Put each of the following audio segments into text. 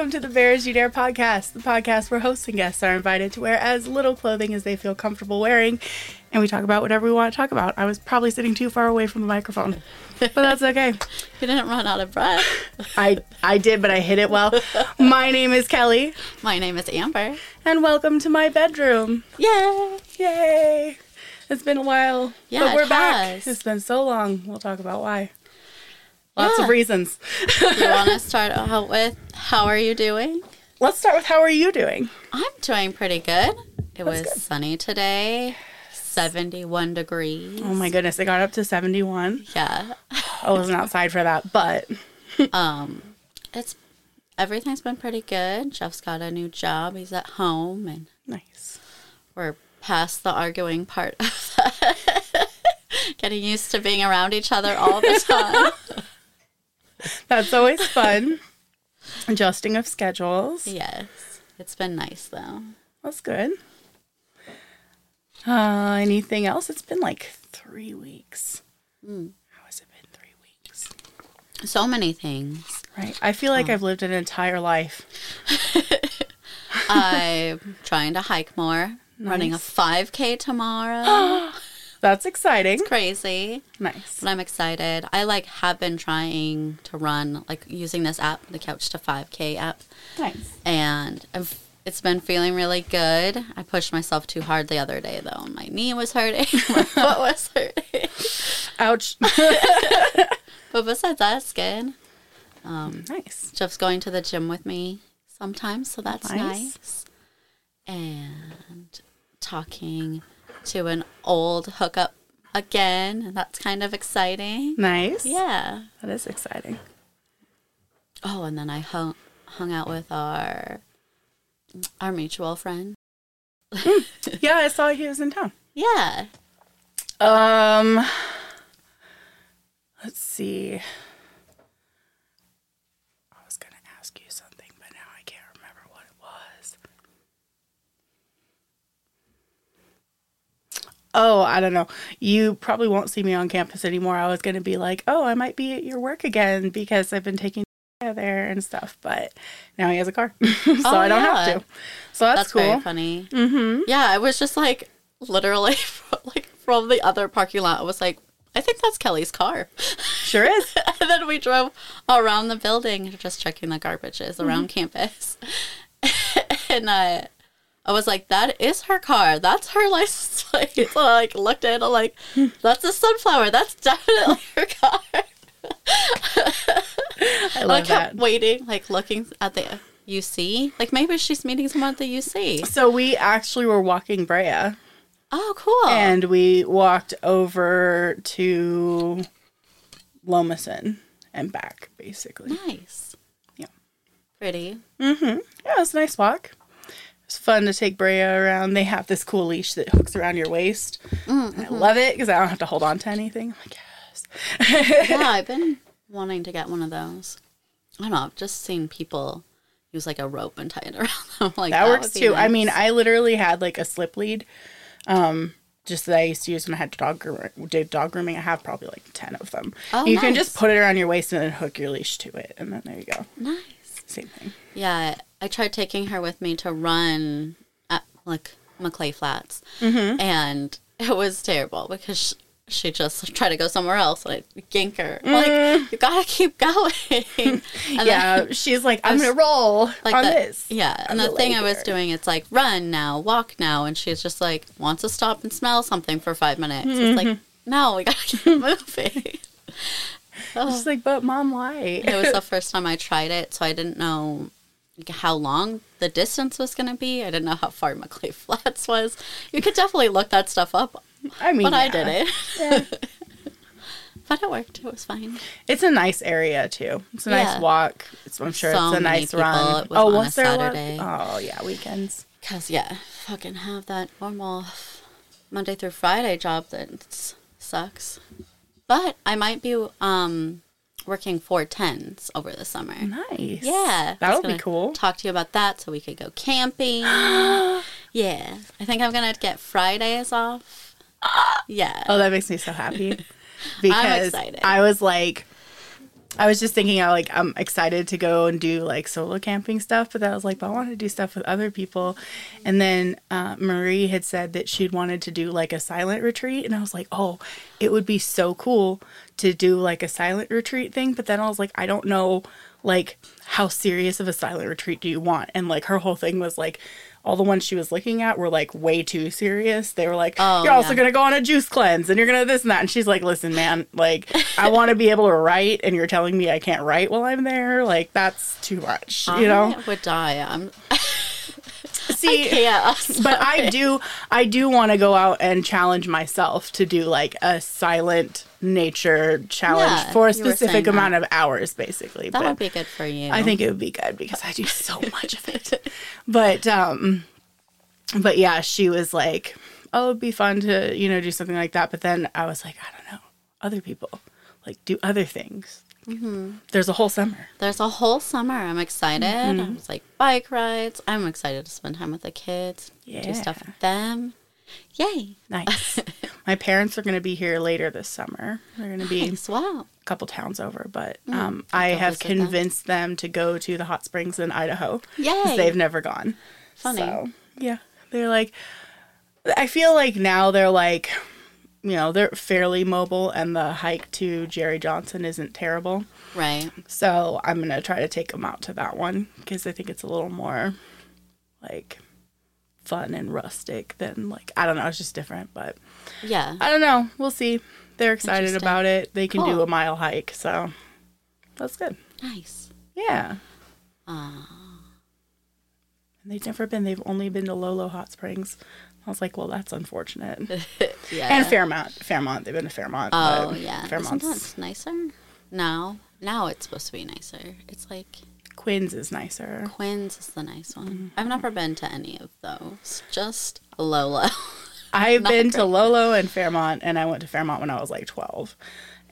welcome to the Bare As You Dare podcast, the podcast where hosts and guests are invited to wear as little clothing as they feel comfortable wearing, and we talk about whatever we want to talk about. I was probably sitting too far away from the microphone, but that's okay. You didn't run out of breath. I I did, but I hit it well. My name is Kelly, My name is Amber. and welcome to my bedroom. Yay! Yay! It's been a while, Yeah, but we're back. has. It's been so long. We'll talk about why. Lots Yeah. of reasons. You want to start out with how are you doing? Let's start with how are you doing? I'm doing pretty good. It was good. sunny today, 71 degrees. Oh my goodness, it got up to 71. Yeah. I wasn't outside for that, but Um, it's everything's been pretty good. Jeff's got a new job. He's at home, and nice. we're past the arguing part of that. Getting used to being around each other all the time. That's always fun. Adjusting of schedules. yes, it's been nice though. That's good. Uh, anything else? It's been like three weeks. Mm. How has it been three weeks? So many things. Right. I feel like I've lived an entire life. I'm trying to hike more. Running a 5K tomorrow. That's exciting. Crazy, Nice. but I'm excited. I like have been trying to run like using this app, the Couch to 5K app, Nice. and I've, it's been feeling really good. I pushed myself too hard the other day though. My knee was hurting, my foot was hurting. Ouch. But besides that, it's good. Um, nice. Jeff's going to the gym with me sometimes, so that's Nice. nice. And talking to an old hookup again, and that's kind of exciting. Nice. Yeah. That is exciting. Oh, and then I hung hung out with our our mutual friend. Yeah, I saw he was in town. Yeah. Um, let's see. I was gonna ask you something, but now I can't remember what it was. Oh, I don't know. You probably won't see me on campus anymore. I was gonna be like, oh, I might be at your work again because I've been taking there and stuff. But now he has a car, so Oh, I don't yeah. have to. So that's, That's cool. very funny. Mm-hmm. Yeah, I was just like literally like from the other parking lot. I was like, I think that's Kelly's car. Sure is. and then we drove around the building, just checking the garbages around campus. and I, I was like, "That is her car. That's her license plate." So I like looked at it, I'm like, "That's a sunflower. That's definitely her car." I And I love kept that. waiting, like looking at the UC. Like maybe she's meeting someone at the UC. So we actually were walking Brea. Oh, cool. and we walked over to Lommasson and back, basically. nice. Yeah. Pretty. Mm-hmm. Yeah, it was a nice walk. It was fun to take Brea around. They have this cool leash that hooks around your waist. Mm-hmm. And I love it because I don't have to hold on to anything. I'm like, yes. yeah, I've been wanting to get one of those. I don't know. I've just seen people use like a rope and tie it around them. Like that, works would be too. I mean, I literally had like a slip lead, um, just that I used to use when I had dog grooming. Did dog grooming? I have probably like ten of them. Oh, you can just put it around your waist and then hook your leash to it, and then there you go. nice. Same thing. Yeah, I tried taking her with me to run at like Maclay Flats, Mm-hmm. and it was terrible because she, she just tried to go somewhere else. and I yank her. Mm. Like you gotta keep going. and yeah, then, she's like, I'm was- gonna roll like on the, this. Yeah, and the thing leg I was doing, it's like run now, walk now, and she's just like wants to stop and smell something for five minutes. It's like Mm-hmm. no, we gotta keep moving. Oh. She's like, but mom, why? it was the first time I tried it, so I didn't know like, how long the distance was going to be. I didn't know how far Maclay Flats was. You could definitely look that stuff up, I mean, but I did it. Yeah. but it worked. It was fine. It's a nice area too. It's a nice walk. It's, I'm sure So it's a nice people. run. It was oh, was there? Saturday. Oh yeah, weekends. Because, yeah, fucking have that normal Monday through Friday job that sucks. But I might be um, working four tens over the summer. Nice. Yeah. That'll be cool. Talk to you about that so we could go camping. yeah. I think I'm going to get Fridays off. Yeah. Oh, that makes me so happy because excited. I was like, I was just thinking, I like I'm excited to go and do like solo camping stuff, but then I was like, but I want to do stuff with other people. And then uh, Marie had said that she'd wanted to do like a silent retreat, and I was like, oh, it would be so cool to do like a silent retreat thing. But then I was like, I don't know, like how serious of a silent retreat do you want? And like her whole thing was like. All the ones she was looking at were like way too serious. They were like, Oh, "You're also yeah. gonna go on a juice cleanse, and you're gonna this and that." And she's like, "Listen, man, like I want to be able to write, and you're telling me I can't write while I'm there. Like that's too much, you know." Would die. I'm. See, Yeah. but I do, I do want to go out and challenge myself to do like a silent nature challenge Yeah, for a specific amount of hours, basically. That but would be good for you. I think it would be good because I do so much of it. But um but yeah, she was like, "Oh, it'd be fun to, you know, do something like that." But then I was like, "I don't know. Other people like do other things." Mm-hmm. There's a whole summer. There's a whole summer. I'm excited. Mm-hmm. I was like bike rides. I'm excited to spend time with the kids. Do stuff with them. Yay. Nice. My parents are going to be here later this summer. They're going to be Thanks. Wow. a couple towns over, but um, I Mm, go have visit them. convinced them to go to the hot springs in Idaho. Yay. They've never gone. Funny. So, yeah. They're like, I feel like now they're like, you know, they're fairly mobile and the hike to Jerry Johnson isn't terrible. Right. So I'm going to try to take them out to that one because I think it's a little more like fun and rustic than like, I don't know, it's just different, but Yeah. I don't know. We'll see. They're excited about it. They can do a mile hike, so that's good. Nice. Yeah. Uh, And they've never been. They've only been to Lolo Hot Springs. I was like, well, that's unfortunate. yeah. And Fairmont. Fairmont. They've been to Fairmont. Oh yeah. Fairmont's Isn't that nicer? Now. Now it's supposed to be nicer. It's like Quinn's is nicer. Quinn's is the nice one. Mm-hmm. I've never been to any of those. Just Lolo. I've been to. Lolo and Fairmont, and I went to Fairmont when I was like 12.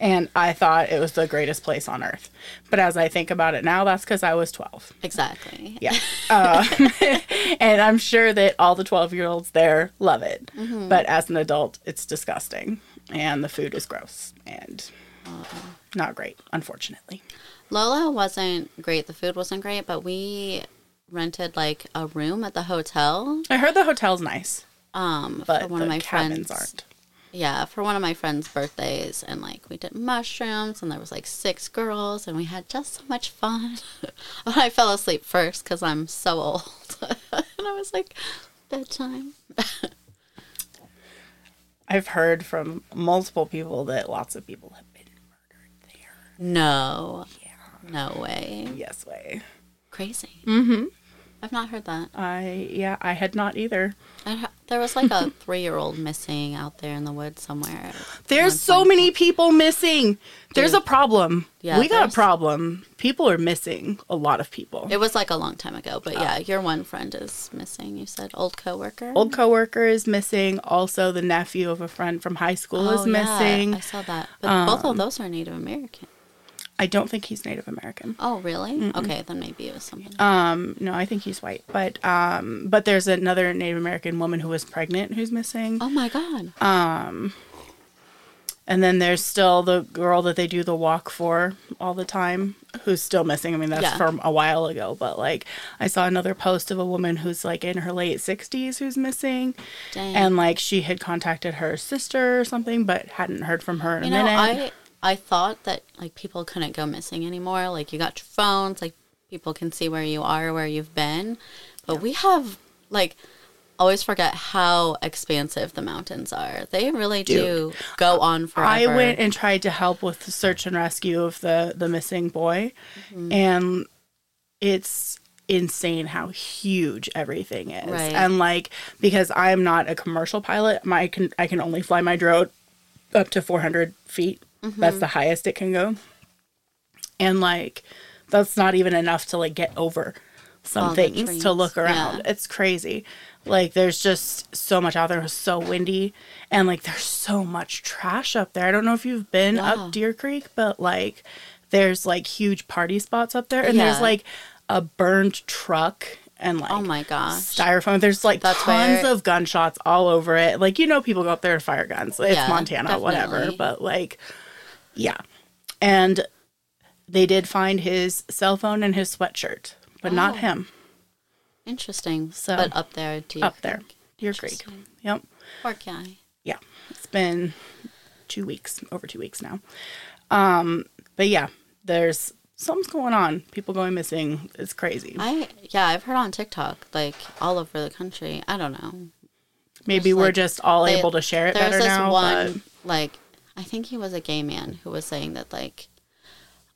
And I thought it was the greatest place on earth. But as I think about it now, that's because I was 12. exactly. Yeah. Uh, and I'm sure that all the 12 year olds there love it. Mm-hmm. But as an adult, it's disgusting. And the food is gross and not great, unfortunately. Lolo wasn't great. The food wasn't great, but we rented like a room at the hotel. I heard the hotel's nice, Um, but one the of my cabins friends. aren't. Yeah, for one of my friends' birthdays, and like we did mushrooms, and there was like six girls, and we had just so much fun. I fell asleep first because I'm so old, and I was like, bedtime. I've heard from multiple people that lots of people have been murdered there. No, Yeah. no way, Yes, way. crazy. Mm-hmm. I've not heard that. I, yeah, I had not either. I, there was like a three-year-old missing out there in the woods somewhere. There's so many people missing. There's Dude. a problem. Yeah, we got a problem. People are missing. A lot of people. It was like a long time ago, but Oh. yeah, your one friend is missing. You said old coworker. Old coworker is missing. Also, the nephew of a friend from high school is Oh, yeah, missing. I saw that. But both Um, of those are Native American. I don't think he's Native American. Oh, really? Okay, then maybe it was something. Um, no, I think he's white. But um, but there's another Native American woman who was pregnant who's missing. oh my god. Um, and then there's still the girl that they do the walk for all the time, who's still missing. I mean, that's Yeah. from a while ago, but like I saw another post of a woman who's like in her late 60s who's missing, Dang. and like she had contacted her sister or something, but hadn't heard from her in you a know, minute. I I thought that like people couldn't go missing anymore. Like you got your phones, like people can see where you are, where you've been. But we have like always forget how expansive the mountains are. They really do go on forever. I went and tried to help with the search and rescue of the the missing boy, Mm-hmm. and it's insane how huge everything is. Right. And like because I'm not a commercial pilot, my I can I can only fly my drone up to 400 feet. Mm-hmm. That's the highest it can go, and like that's not even enough to like get over some All things to look around. yeah. It's crazy. Like there's just so much out there. It's so windy, and like there's so much trash up there. I don't know if you've been Wow. up Deer Creek, but like there's like huge party spots up there, and there's like a burned truck and like oh my gosh. styrofoam. There's like That's tons where- of gunshots all over it. Like you know, people go up there to fire guns. It's Yeah, Montana, whatever. But like, yeah, and they did find his cell phone and his sweatshirt, but not Oh. him. Interesting. So- but up there, do Up there. think? Deer Creek. Yep. Poor guy. Yeah. It's been two weeks, over two weeks now. Um, but yeah, there's something's going on. People going missing. It's crazy. I yeah, I've heard on TikTok like all over the country. I don't know. Maybe there's, we're like, just all They- able to share it better now. one like I think he was a gay man who was saying that like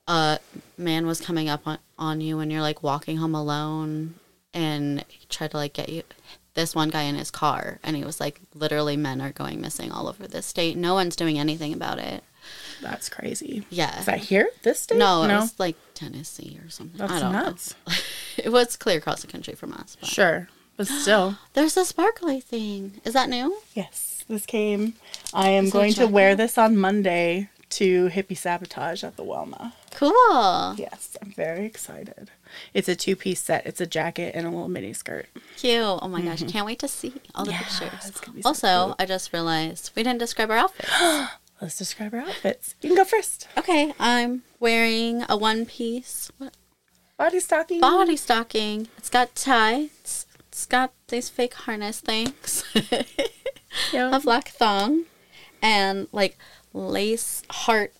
a man was coming up on, on you when you're like walking home alone and he tried to like get you this one guy in his car and he was like literally men are going missing all over this state. No one's doing anything about it. that's crazy. Yeah. Is that here? This state? no, it no. was like Tennessee or something. That's I don't nuts. know. it was clear across the country from us. But. Sure, but still. There's a sparkly thing. Is that new? Yes, this came. I am Is going to wear this on Monday to Hippie Sabotage at the Wilma. Cool. Yes, I'm very excited. It's a two piece set. It's a jacket and a little mini skirt. Cute. Oh my gosh. Mm-hmm. Can't wait to see all the Yeah, pictures. so Also. I just realized we didn't describe our outfits. Let's describe our outfits. You can go first. okay. I'm wearing a one piece what, Body stocking. body stocking. It's got tights. It's got these fake harness things. Yeah. a black thong. And like lace heart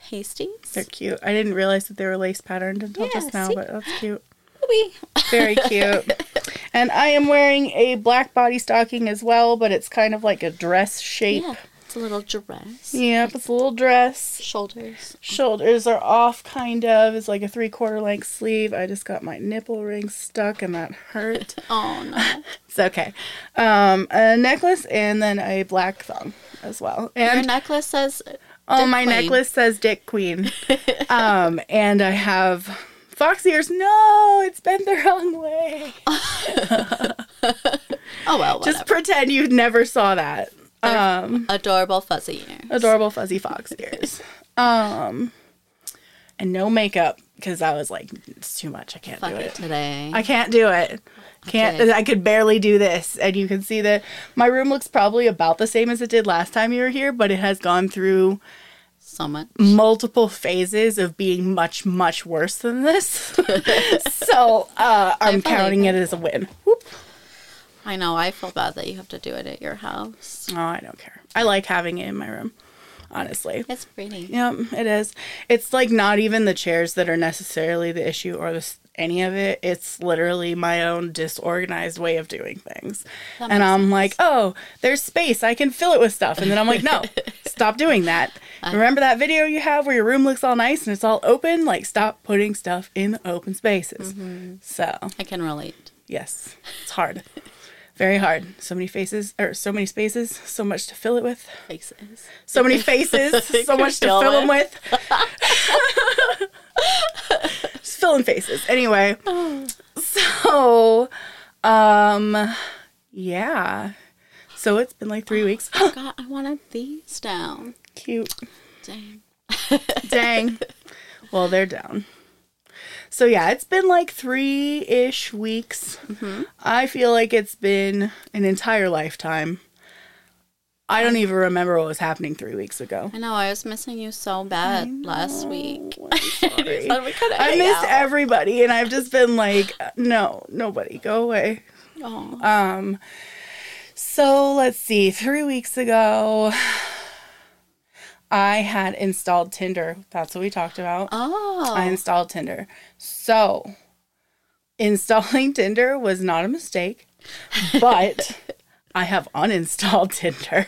pasties. They're cute. I didn't realize that they were lace patterned until Yeah, just now, see? but that's cute. Very cute. and I am wearing a black body stocking as well, but it's kind of like a dress shape. Yeah. It's a little dress. Yep, it's a little dress. Shoulders. Shoulders are off, kind of. It's like a three quarter length sleeve. I just got my nipple ring stuck, and that hurt. Oh no. it's okay. Um, a necklace and then a black thong as well. And Your necklace says oh, my Queen. necklace says Dick Queen. um, and I have fox ears. No, it's bent the wrong way. Oh well, whatever. Just pretend you never saw that. Um, adorable fuzzy ears. adorable fuzzy fox ears. Um, and no makeup because I was like, it's too much. I can't Fuck do it it. today. I can't do it. Can't. Okay. I could barely do this, and you can see that my room looks probably about the same as it did last time you were here, but it has gone through so much. multiple phases of being much, much worse than this. so uh, I'm counting it. it as a win. Whoop. I know. I feel bad that you have to do it at your house. Oh, I don't care. I like having it in my room, honestly. It's pretty. Yep, it is. It's like not even the chairs that are necessarily the issue or the, any of it. It's literally my own disorganized way of doing things. That and I'm sense. like, oh, there's space. I can fill it with stuff. And then I'm like, no, stop doing that. Remember that video you have where your room looks all nice and it's all open? Like, stop putting stuff in the open spaces. Mm-hmm. So, I can relate. yes, it's hard. Very hard. So many faces, or so many spaces, so much to fill it with. Faces. So many faces, so much to fill them with. Just filling faces. Anyway, so, um, yeah. So it's been like three weeks. God, I wanted these down. Cute. Dang. Dang. well, they're down. So yeah, it's been like three ish weeks. I feel like it's been an entire lifetime. I don't even remember what was happening three weeks ago. I know. I was missing you so bad last week. I'm sorry. We I missed out. everybody, and I've just been like, no, nobody, go away. Oh. Um, so let's see. Three weeks ago, I had installed Tinder. That's what we talked about. oh. I installed Tinder. So, installing Tinder was not a mistake, but I have uninstalled Tinder.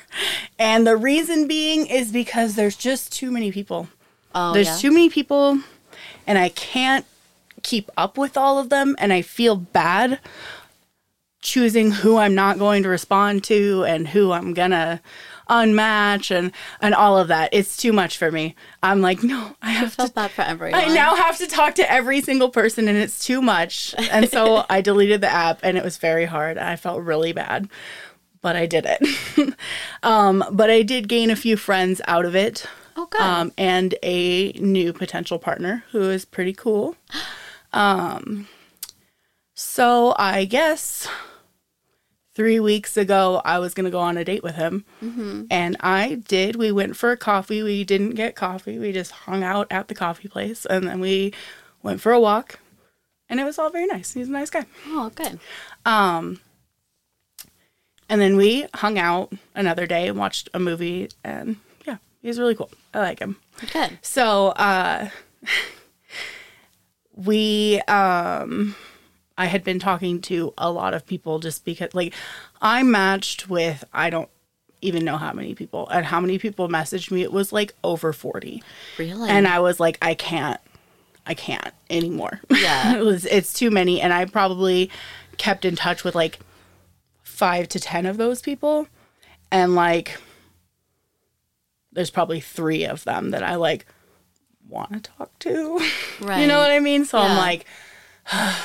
And the reason being is because there's just too many people. oh, There's yeah. too many people, and I can't keep up with all of them, and I feel bad choosing who I'm not going to respond to and who I'm gonna unmatch and and all of that. It's too much for me. I'm like, no, I I have to felt bad for everyone. I now have to talk to every single person and it's too much. And so I deleted the app and it was very hard. I felt really bad, but I did it. um, but I did gain a few friends out of it Oh, good. um, and a new potential partner who is pretty cool. Um, so I guess three weeks ago I was going to go on a date with him. Mm-hmm. And I did. We went for a coffee. We didn't get coffee. We just hung out at the coffee place. And then we went for a walk. And it was all very nice. He's a nice guy. Oh, good. Um, and then we hung out another day and watched a movie. And yeah, he's really cool. I like him. Good. So uh, we, um, I had been talking to a lot of people just because, like, I matched with, I don't even know how many people, and how many people messaged me. It was like over 40. Really? And I was like, I can't, I can't anymore. Yeah. it was, it's too many. And I probably kept in touch with like five to 10 of those people. And like, there's probably three of them that I like want to talk to. right. You know what I mean? So I'm Yeah.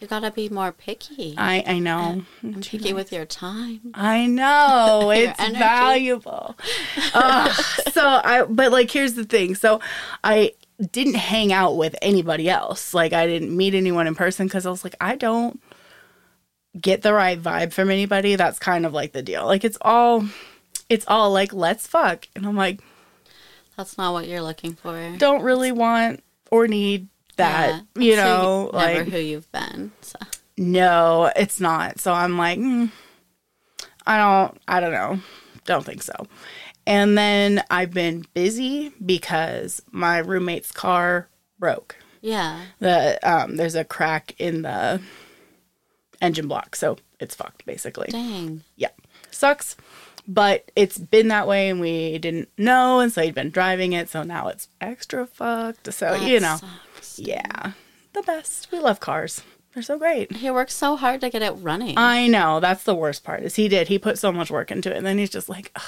You gotta be more picky. I I know. I'm picky with your time. I know it's energy. valuable. Ugh. so I, but like, here's the thing. So I didn't hang out with anybody else. Like, I didn't meet anyone in person because I was like, I don't get the right vibe from anybody. That's kind of like the deal. Like, it's all, it's all like, let's fuck, and I'm like, That's not what you're looking for. don't really want or need that. Yeah. You So know, never like who you've been. So. No, it's not. So I'm like, mm, I don't, I don't know. Don't think so. And then I've been busy because my roommate's car broke. Yeah. The um, there's a crack in the engine block, so it's fucked basically. Dang. Yeah, sucks. But it's been that way, and we didn't know, and so he'd been driving it, so now it's extra fucked. So That you know, sucks. Yeah, the best. We love cars. They're so great. He worked so hard to get it running. I know that's the worst part is he did he put so much work into it and then he's just like "Ugh."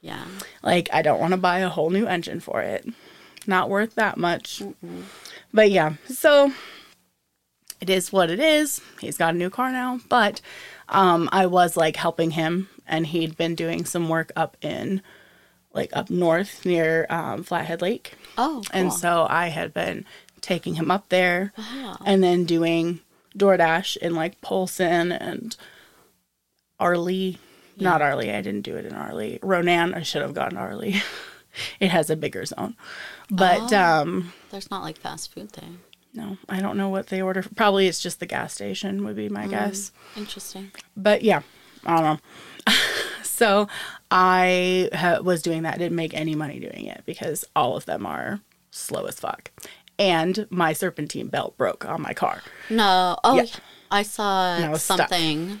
yeah. like I don't want to buy a whole new engine for it not worth that much but yeah so it is what it is he's got a new car now but um I was like helping him and he'd been doing some work up in like up north near um, Flathead Lake Oh, cool. and so I had been taking him up there Wow. and then doing DoorDash in like Polson and Arlee. Not Arlee. I didn't do it in Arlee. Ronan. I should have gotten Arlie. it has a bigger zone. But Oh. um There's not like fast food there. no, I don't know what they order. Probably it's just the gas station would be my guess. Interesting. But yeah, I don't know. so I ha- was doing that. Didn't make any money doing it because all of them are slow as fuck. And my serpentine belt broke on my car. No. Oh, Yeah. I saw I was stuck. something.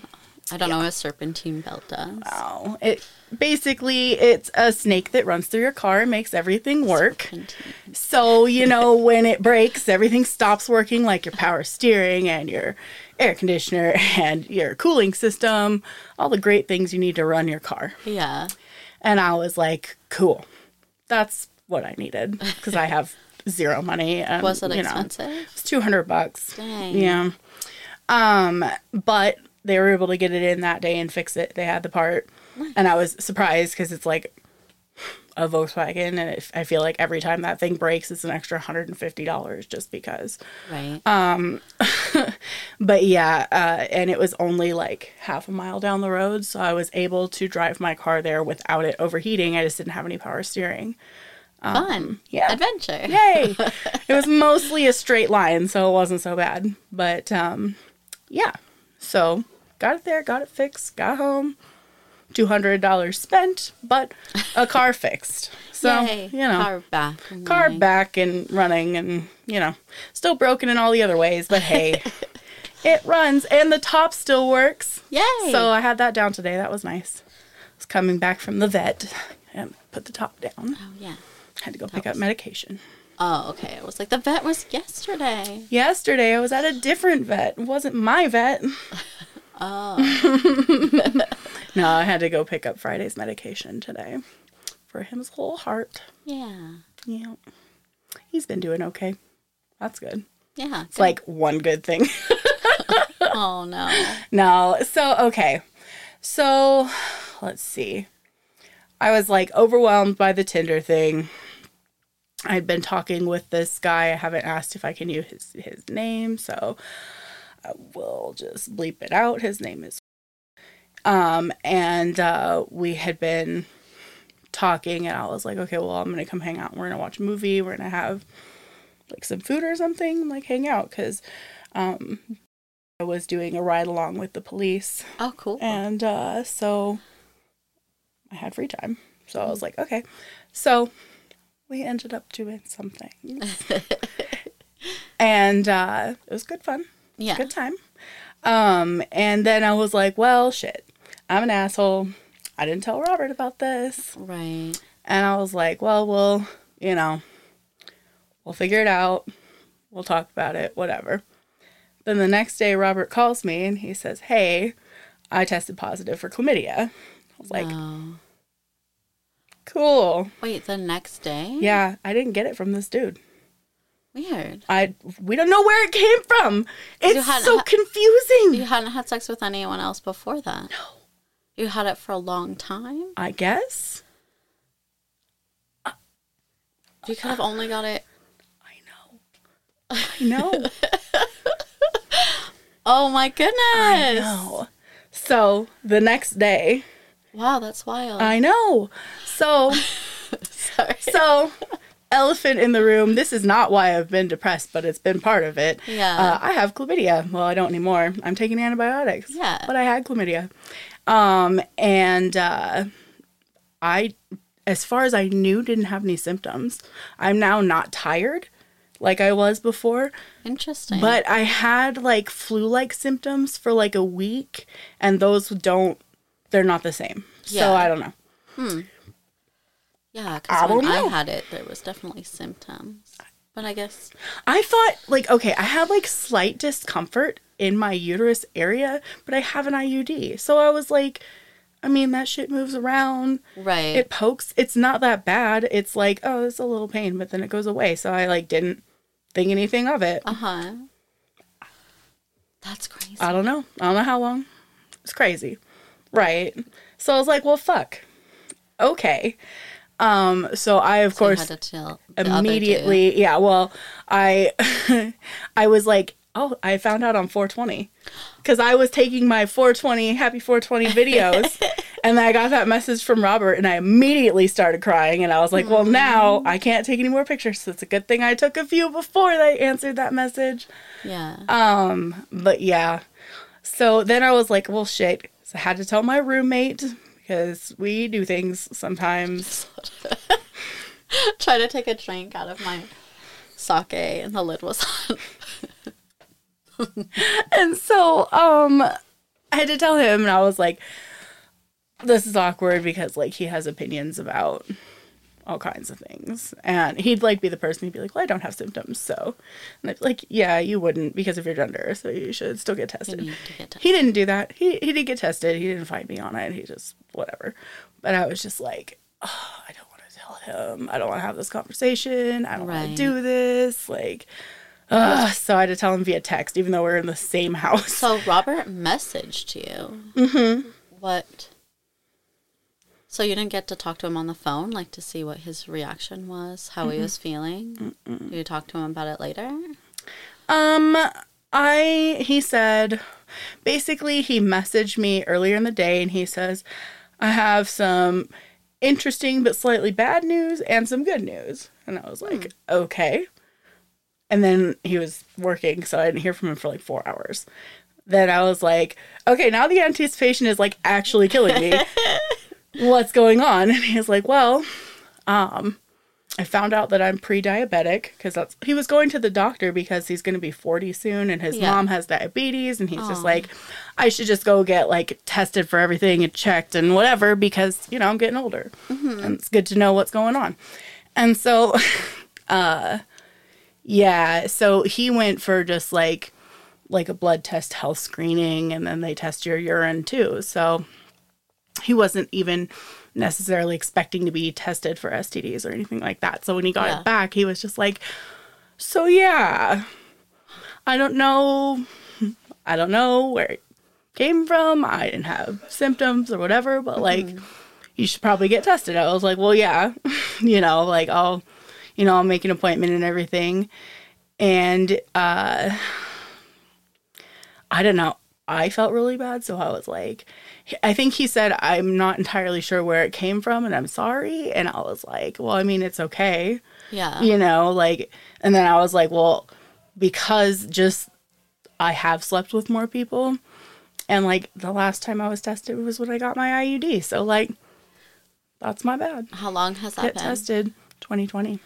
I don't know what a serpentine belt does. Oh, it basically it's a snake that runs through your car and makes everything work. Serpentine. So, you know, when it breaks, everything stops working like your power steering and your air conditioner and your cooling system, all the great things you need to run your car. Yeah. And I was like, cool. That's what I needed because I have zero money. And, Was it you know, expensive? it's 200 bucks. Dang. Yeah. Um, but they were able to get it in that day and fix it. They had the part. And I was surprised because it's like a Volkswagen. And it, I feel like every time that thing breaks, it's an extra $150 just because. Right. Um, But yeah, uh, and it was only like half a mile down the road. So I was able to drive my car there without it overheating. I just didn't have any power steering. Fun. um, yeah. Adventure. Yay! it was mostly a straight line, so it wasn't so bad. But um, yeah, so got it there, got it fixed, got home. Two hundred dollars spent, but a car fixed. So Yay. you know, Car back. and car running. back and running, and you know, still broken in all the other ways. But hey, it runs, and the top still works. Yay. So I had that down today. That was nice. I was coming back from the vet and put the top down. oh, yeah. Had to go pick up medication. Oh, okay. I was like, the vet was yesterday. Yesterday I was at a different vet. It wasn't my vet. Oh. No, I had to go pick up Friday's medication today for his whole heart. yeah. Yeah. He's been doing okay. That's good. Yeah. It's like one good thing. oh, no. no. So, okay. So, let's see. I was like overwhelmed by the Tinder thing. I'd been talking with this guy. I haven't asked if I can use his, his name, so I will just bleep it out. His name is Um, and uh, we had been talking, and I was like, okay, well, I'm gonna come hang out. We're gonna watch a movie. We're gonna have like some food or something, like hang out, because um, I was doing a ride along with the police, Oh, cool. and uh, so I had free time. So I was like, okay. So we ended up doing something, and uh, it was good fun yeah. good time. Um, and then I was like, well, shit, I'm an asshole. I didn't tell Robert about this. Right. And I was like, well, we'll, you know, we'll figure it out. We'll talk about it, whatever. Then the next day, Robert calls me and he says, hey, I tested positive for chlamydia. I was like. Cool. Wait, the next day? Yeah, I didn't get it from this dude. Weird. I we don't know where it came from. It's so ha- confusing. You hadn't had sex with anyone else before that? No. You had it for a long time? I guess. Uh, you could have only got it. I know. I know. Oh my goodness. I know. So the next day, Wow, that's wild. I know. So, so elephant in the room. This is not why I've been depressed, but it's been part of it. Yeah. Uh, I have chlamydia. Well, I don't anymore. I'm taking antibiotics. Yeah. But I had chlamydia. Um, and uh, I, as far as I knew, didn't have any symptoms. I'm now not tired like I was before. Interesting. But I had like flu like symptoms for like a week, and those don't, they're not the same. So I don't know. yeah, I because when I had it, there was definitely symptoms. But I guess I thought, like, okay, I had like slight discomfort in my uterus area, but I have an IUD. So I was like, I mean, that shit moves around. right. It pokes. It's not that bad. It's like, oh, it's a little pain, but then it goes away. So I like didn't think anything of it. uh huh. That's crazy. I don't know. I don't know how long. It's crazy. Right. So I was like, well, fuck. Okay. Um, so I of So course had to tell the other two. immediately yeah, well, I I was like, oh, I found out on 420. Cuz I was taking my 420 happy 420 videos and then I got that message from Robert and I immediately started crying and I was like, well, now I can't take any more pictures. So it's a good thing I took a few before they answered that message. Yeah. Um, but yeah. So then I was like, well, shit. So I had to tell my roommate because we do things sometimes. Try to take a drink out of my sake and the lid was on. And so, um, I had to tell him, and I was like, this is awkward because, like, he has opinions about all kinds of things. And he'd, like, be the person, he'd be like, well, I don't have symptoms, so. And I'd be like, yeah, you wouldn't because of your gender, so you should still get tested. get to- He didn't do that. He he did get tested. He didn't find me on it. He just whatever. But I was just like, oh, I don't want to tell him. I don't want to have this conversation. I don't want to do this. Like, ugh. so I had to tell him via text, even though we're in the same house. So Robert messaged you. Mm-hmm. What? So you didn't get to talk to him on the phone, like to see what his reaction was, how he was feeling. You talk to him about it later? Um, I he said, basically he messaged me earlier in the day, and he says, I have some interesting but slightly bad news and some good news, and I was like, okay. And then he was working, so I didn't hear from him for like four hours. Then I was like, okay, now the anticipation is like actually killing me. What's going on? And he was like, well, um, I found out that I'm pre-diabetic because that's he was going to the doctor because he's going to be 40 soon and his Yeah. mom has diabetes and he's just like I should just go get like tested for everything and checked and whatever because you know I'm getting older and it's good to know what's going on. And so uh yeah, so he went for just like like a blood test health screening and then they test your urine too. So he wasn't even necessarily expecting to be tested for STDs or anything like that. So when he got Yeah. it back, he was just like, "So yeah, I don't know, I don't know where it came from. I didn't have symptoms or whatever, but like, you should probably get tested." I was like, "Well, yeah, you know, like I'll, you know, I'll make an appointment and everything." And uh, I don't know. I felt really bad. So I was like, I think he said, I'm not entirely sure where it came from and I'm sorry. And I was like, well, I mean, it's okay. Yeah. You know, like, and then I was like, well, because just I have slept with more people. And like the last time I was tested was when I got my IUD. So, like, that's my bad. How long has that Get been? tested 2020.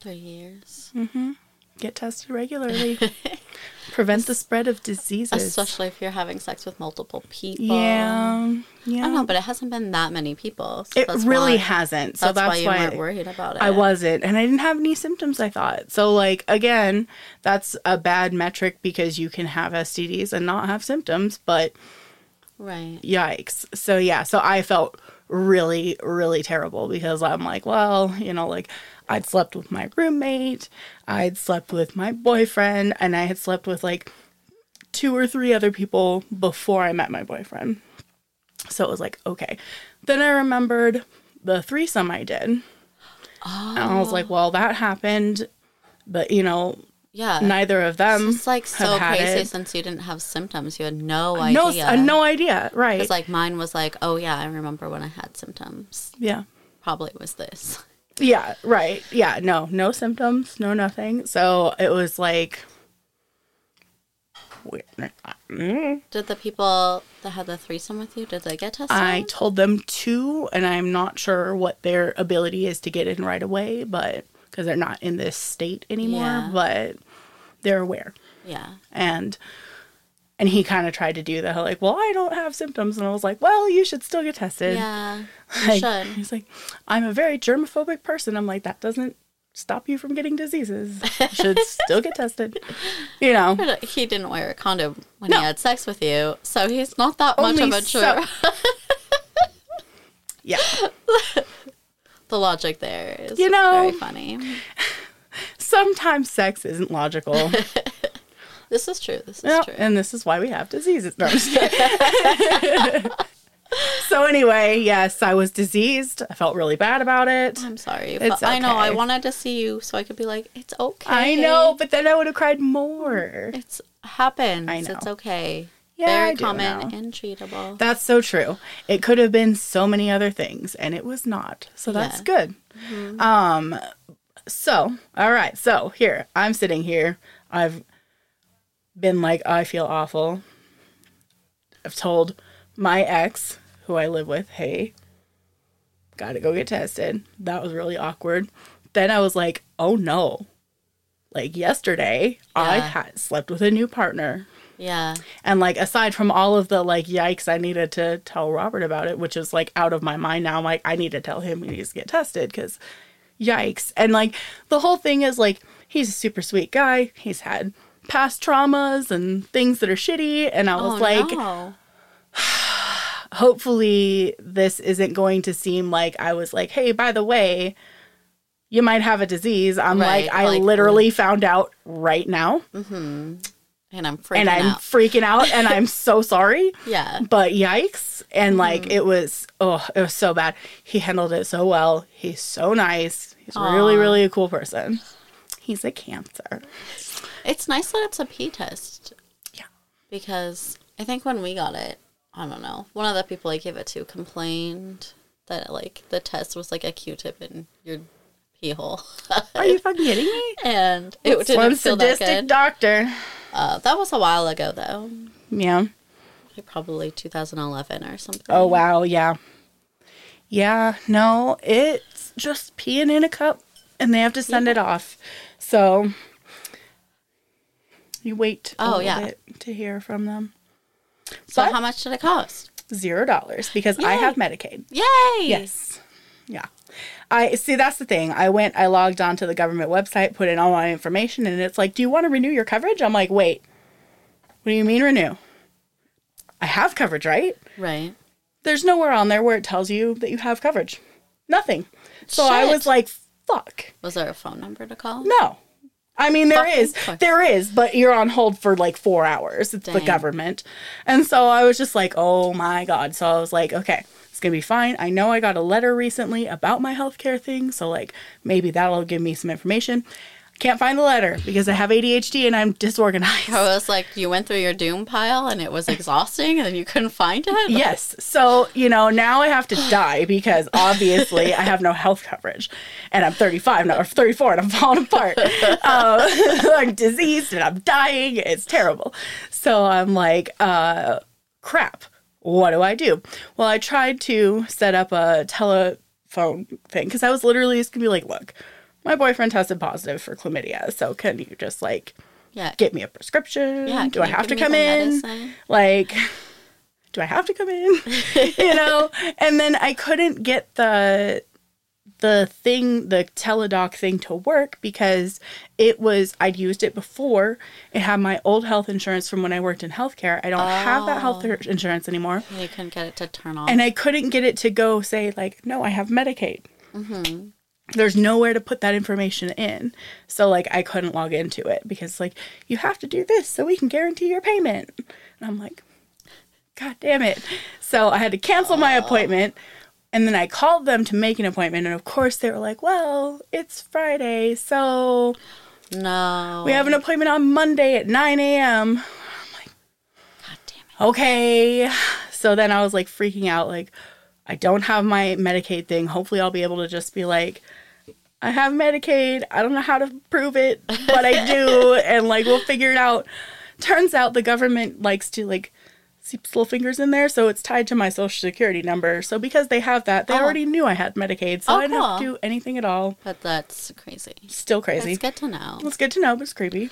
Three years. Mm-hmm. Get tested regularly. Prevent the spread of diseases. Especially if you're having sex with multiple people. yeah. I Yeah. don't know, but it hasn't been that many people. so It really why- hasn't. So That's, that's, why you why, weren't worried about it. I wasn't. And I didn't have any symptoms, I thought. So, like, again, that's a bad metric because you can have STDs and not have symptoms, but Right. yikes. So, yeah. So I felt really, really terrible because I'm like, well, you know, like I'd slept with my roommate, I'd slept with my boyfriend, and I had slept with like two or three other people before I met my boyfriend. So it was like, okay. Then I remembered the threesome I did. And I was like, well, that happened, but you know, Yeah. neither of them. It's like so crazy it. since you didn't have symptoms. You had no No, idea. uh, no idea. Right. It's like mine was like, oh yeah, I remember when I had symptoms. yeah. Probably was this. Yeah, right. Yeah, no, no symptoms, no nothing. So it was like. Did the people that had the threesome with you, did they get tested? I told them to, and I'm not sure what their ability is to get in right away, but because they're not in this state anymore, Yeah. but they're aware. yeah. And and he kind of tried to do the like, well, I don't have symptoms, and I was like, well, you should still get tested. Yeah. You Like, should. He's like, I'm a very germophobic person. I'm like, that doesn't stop you from getting diseases. You should still get tested. You know, He didn't wear a condom when No. he had sex with you, so he's not that much of a so- yeah. the logic there is You know- very funny. Sometimes sex isn't logical. This is true. This is Yeah, true. and this is why we have diseases. No, so anyway, yes, I was diseased. I felt really bad about it. I'm sorry, but I know I wanted to see you so I could be like, it's okay. I know, but then I would have cried more. It's happened. I know. It's okay. Yeah, Very I common and treatable. That's so true. It could have been so many other things, and it was not. So that's Yeah. Mm-hmm. good. Um, so all right. So here I'm sitting here. I've been like, oh, I feel awful. I've told my ex, who I live with, hey, gotta go get tested. That was really awkward. Then I was like, oh no. Like yesterday, I had slept with a new partner. yeah. And like aside from all of the like yikes I needed to tell Robert about it, which is like out of my mind now. I'm like, I need to tell him he needs to get tested because yikes. And like the whole thing is like he's a super sweet guy. He's had past traumas and things that are shitty. And I was Oh like, no. hopefully this isn't going to seem like I was like, hey, by the way, you might have a disease. I'm Right, like, I like- literally found out right now. And I'm freaking and I'm out. freaking out and I'm so sorry. Yeah. But yikes. And Mm-hmm. like it was oh, it was so bad. He handled it so well. He's so nice. He's really, really a cool person. He's a cancer. It's nice that it's a P test. Yeah. Because I think when we got it, I don't know, one of the people I gave it to complained that like the test was like a Q-tip in your pee hole, Are you fucking kidding me? and it It's didn't one feel that sadistic good. doctor. uh, that was a while ago though, Yeah. like probably 2011 or something. Oh wow, yeah. Yeah, no, it's just peeing in a cup and they have to send it off. So you wait a Oh, little yeah. bit to hear from them. So but- how much did it cost? Zero dollars because I have Medicaid. Yay! Yes. Yeah. I see that's the thing. I went I logged onto the government website, put in all my information and it's like, "Do you want to renew your coverage?" I'm like, "Wait. What do you mean renew?" I have coverage, right? Right. There's nowhere on there where it tells you that you have coverage. Nothing. So I was like, "Fuck. Was there a phone number to call? No." I mean, there Fucking is, course. there is, but you're on hold for like four hours. It's the government, and so I was just like, "Oh my god!" So I was like, "Okay, it's gonna be fine." I know I got a letter recently about my healthcare thing, so like maybe that'll give me some information. Can't find the letter because I have ADHD and I'm disorganized. I was like, you went through your doom pile and it was exhausting and you couldn't find it? Yes. So, you know, now I have to die because obviously I have no health coverage. And I'm 35 now, or 34, and I'm falling apart. Uh, I'm diseased and I'm dying. It's terrible. So I'm like, uh, crap. What do I do? Well, I tried to set up a telephone thing because I was literally just going to be like, look, my boyfriend tested positive for chlamydia. So can you just like Yeah. get me a prescription? Yeah, do I have to come in? medicine? Like, do I have to come in? you know? And then I couldn't get the the thing, the teledoc thing to work because it was I'd used it before. It had my old health insurance from when I worked in healthcare. I don't have that health Oh. insurance anymore. And You couldn't get it to turn off. And I couldn't get it to go say like, no, I have Medicaid. Mm-hmm. There's nowhere to put that information in. So like I couldn't log into it because like you have to do this so we can guarantee your payment. And I'm like, God damn it. So I had to cancel my appointment. And then I called them to make an appointment. And of course they were like, Well, it's Friday, so no. we have an appointment on Monday at 9 a.m. I'm like, God damn it. okay. So then I was like freaking out, like, I don't have my Medicaid thing. Hopefully, I'll be able to just be like, I have Medicaid. I don't know how to prove it, but I do. and like, we'll figure it out. Turns out the government likes to like see little fingers in there. So it's tied to my social security number. So because they have that, they Oh. already knew I had Medicaid. So Oh, I didn't have to do anything at all. But that's crazy. Still crazy. It's good to know. It's good to know, but it's creepy.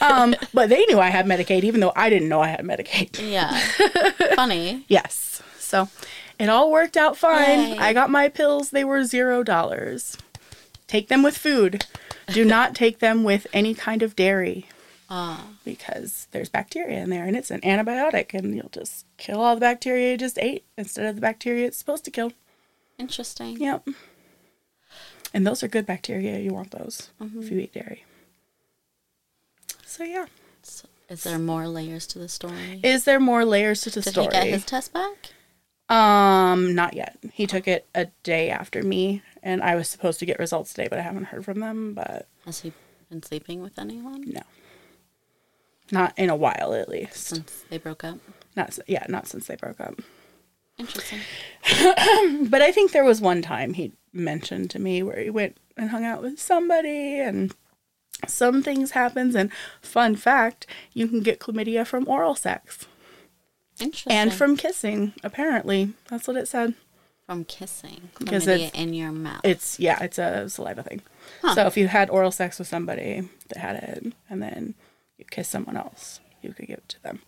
Um, but they knew I had Medicaid, even though I didn't know I had Medicaid. Yeah. Funny. Yes. So it all worked out fine. Yay. I got my pills. They were zero dollars. Take them with food. Do not take them with any kind of dairy Uh, because there's bacteria in there and it's an antibiotic and you'll just kill all the bacteria you just ate instead of the bacteria it's supposed to kill. interesting. Yep. And those are good bacteria. You want those if you eat dairy. So yeah. So, is there more layers to the story? Is there more layers to the Did story? Did he get his test back? Um, not yet. He took it a day after me, and I was supposed to get results today, but I haven't heard from them. But Has he been sleeping with anyone no, not in a while at least. since they broke up? Not yeah, not since they broke up. Interesting. But I think there was one time he mentioned to me where he went and hung out with somebody, and some things happens. And fun fact, you can get chlamydia from oral sex Interesting. and from kissing. Apparently, that's what it said. From kissing. Because it's- in your mouth. It's yeah, it's a saliva thing. Huh. So if you had oral sex with somebody that had it, and then you kiss someone else, you could give it to them.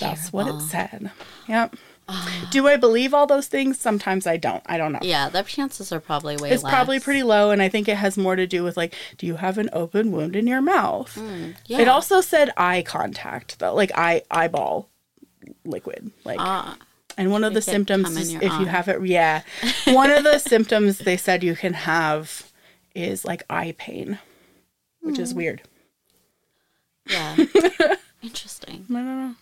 That's what it said. Yep. Do I believe all those things? Sometimes I don't. I don't know. Yeah, the chances are probably way It's less. probably pretty low, and I think it has more to do with like, do you have an open wound in your mouth? Yeah. It also said eye contact, though, like eye eyeball liquid, like. Ah, And one of the symptoms is if you have it, yeah. One of the symptoms they said you can have is like eye pain, which Hmm. is weird. yeah. Interesting. I don't know.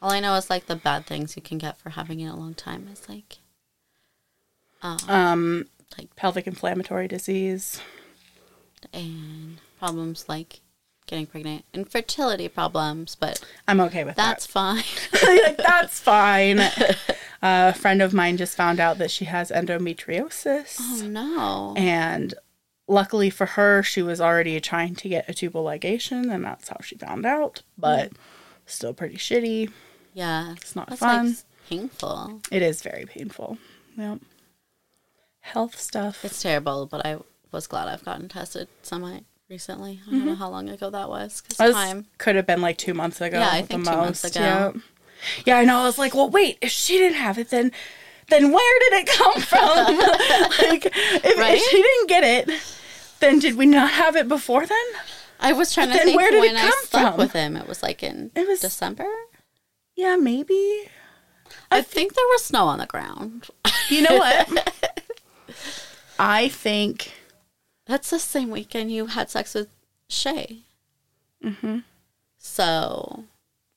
All I know is like the bad things you can get for having it a long time is like, uh, Um, Like- pelvic inflammatory disease. and problems like getting pregnant, infertility problems, but I'm okay with that. that's fine. like, that's fine. a friend of mine just found out that she has endometriosis. oh no. And luckily for her, she was already trying to get a tubal ligation, and that's how she found out. But mm. still pretty shitty. Yeah. It's not That's fun. like painful. It is very painful. Yep. Health stuff. It's terrible, but I was glad I've gotten tested semi recently. I don't know mm-hmm. how long ago that was because That time. could have been like two months ago. Yeah, I think two months ago. Yeah. yeah, I know. I was like, well, wait, if she didn't have it, then then where did it come from? like, if, Right? if she didn't get it, then did we not have it before then? I was trying to then think where did it when I come slept from? with him. It was like in It was- December. Yeah, maybe. I think there was snow on the ground. You know what? I think That's the same weekend you had sex with Shay. Mm-hmm. So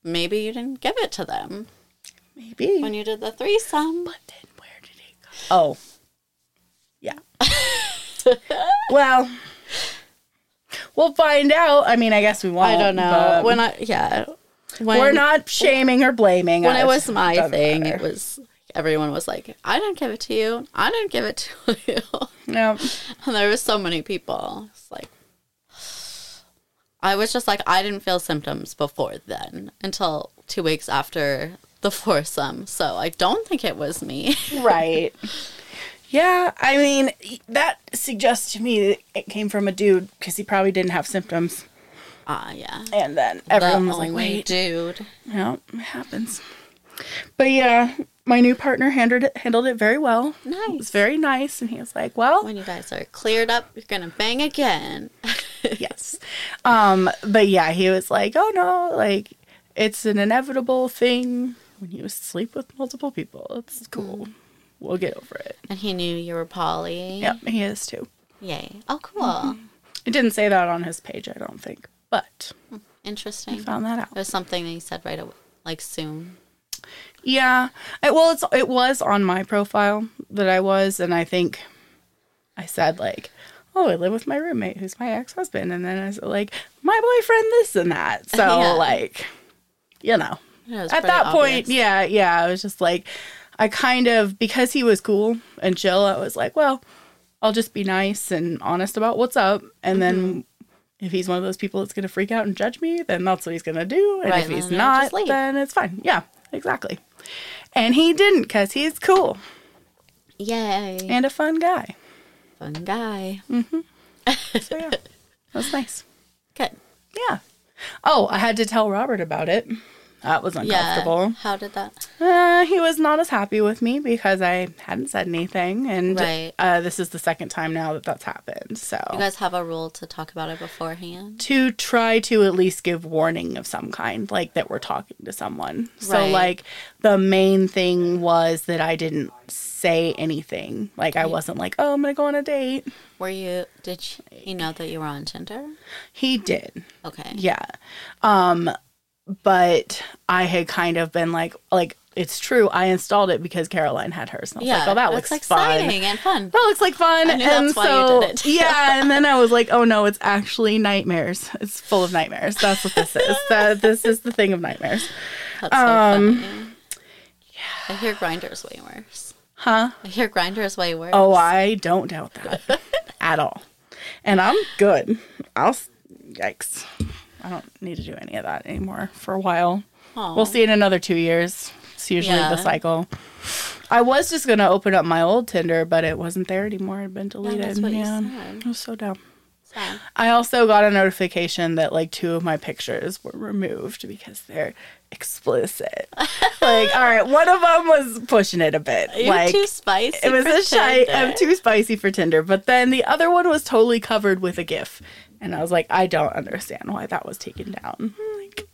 maybe you didn't give it to them maybe. when you did the threesome. But then where did it go? Oh. Yeah. well, we'll find out. I mean, I guess we won't. I don't know. When I yeah, when, we're not shaming or blaming. when us. it was my thing, matter. it was everyone was like, "I didn't give it to you. I didn't give it to you." No. And there was so many people. It's like I was just like I didn't feel symptoms before then until two weeks after the foursome. So I don't think it was me. right. Yeah, I mean, that suggests to me that it came from a dude because he probably didn't have symptoms. Ah, yeah. And then everyone the was like, wait. dude. Yeah, it happens. But yeah, my new partner handled it, handled it very well. Nice. It was very nice. And he was like, well, When you guys are cleared up, you're gonna bang again. yes. Um, but yeah, he was like, oh no, like it's an inevitable thing when you sleep with multiple people. It's mm-hmm. cool. We'll get over it. and he knew you were poly. Yep, he is too. Yay. Oh, cool. Mm-hmm. It didn't say that on his page, I don't think, but hmm, Interesting. He found that out. It was something that he said right away, like soon. Yeah. I, well, it's it was on my profile that I was, and I think I said like, "Oh, I live with my roommate, who's my ex husband," and then I said like, "My boyfriend, this and that." So Yeah. like, you know, at that point, yeah, yeah, I was just like, I kind of because he was cool and chill. I was like, well, I'll just be nice and honest about what's up, and then. Mm-hmm. If he's one of those people that's going to freak out and judge me, then that's what he's going to do. And Right, if he's then not, then it's fine. Yeah, exactly. And he didn't because he's cool Yay. and a fun guy. Fun guy. Mm-hmm. So yeah, that's nice. Good. Yeah. Oh, I had to tell Robert about it. That was uncomfortable. Yeah. How did that? Uh, he was not as happy with me because I hadn't said anything, and Right. uh, this is the second time now that that's happened. So You guys have a rule to talk about it beforehand. to try to at least give warning of some kind, like that we're talking to someone. So like the main thing was that I didn't say anything. Like I wasn't like, oh, I'm gonna go on a date. Were you? Did you, he know that you were on Tinder? He did. Okay. Yeah. Um but I had kind of been like like it's true. I installed it because Caroline had hers. And I was Yeah. like, oh, that looks looks fun. exciting and fun. That looks like fun. And that's why you so, did it. yeah, and then I was like, oh no, it's actually nightmares. It's full of nightmares. That's what this is. That this is the thing of nightmares. That's so Um, funny. Yeah. I hear Grindr's way worse. Huh? I hear Grindr's way worse. Oh, I don't doubt that at all. And I'm good. I'll yikes. I don't need to do any of that anymore for a while. Aw. We'll see in another two years. It's usually Yeah. the cycle. I was just gonna open up my old Tinder, but it wasn't there anymore. It had been deleted. that's what you yeah, said. I was so dumb. Sad. I also got a notification that like two of my pictures were removed because they're explicit. like, all right, one of them was pushing it a bit. You're like, too spicy. it was a shy. I'm too spicy for Tinder. But then the other one was totally covered with a GIF, and I was like, I don't understand why that was taken down. Like,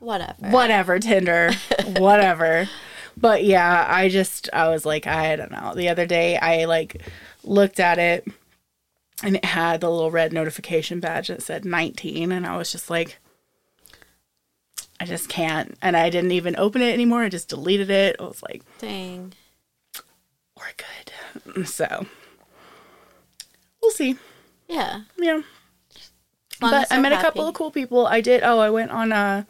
Whatever. whatever, Tinder, whatever. But yeah, I just I was like, I don't know. The other day, I like looked at it, and it had the little red notification badge that said 19, and I was just like. I just can't. And I didn't even open it anymore. I just deleted it. I was like, Dang. we're good. So we'll see. Yeah. Yeah. But I met a couple of cool people. I did oh, I went on a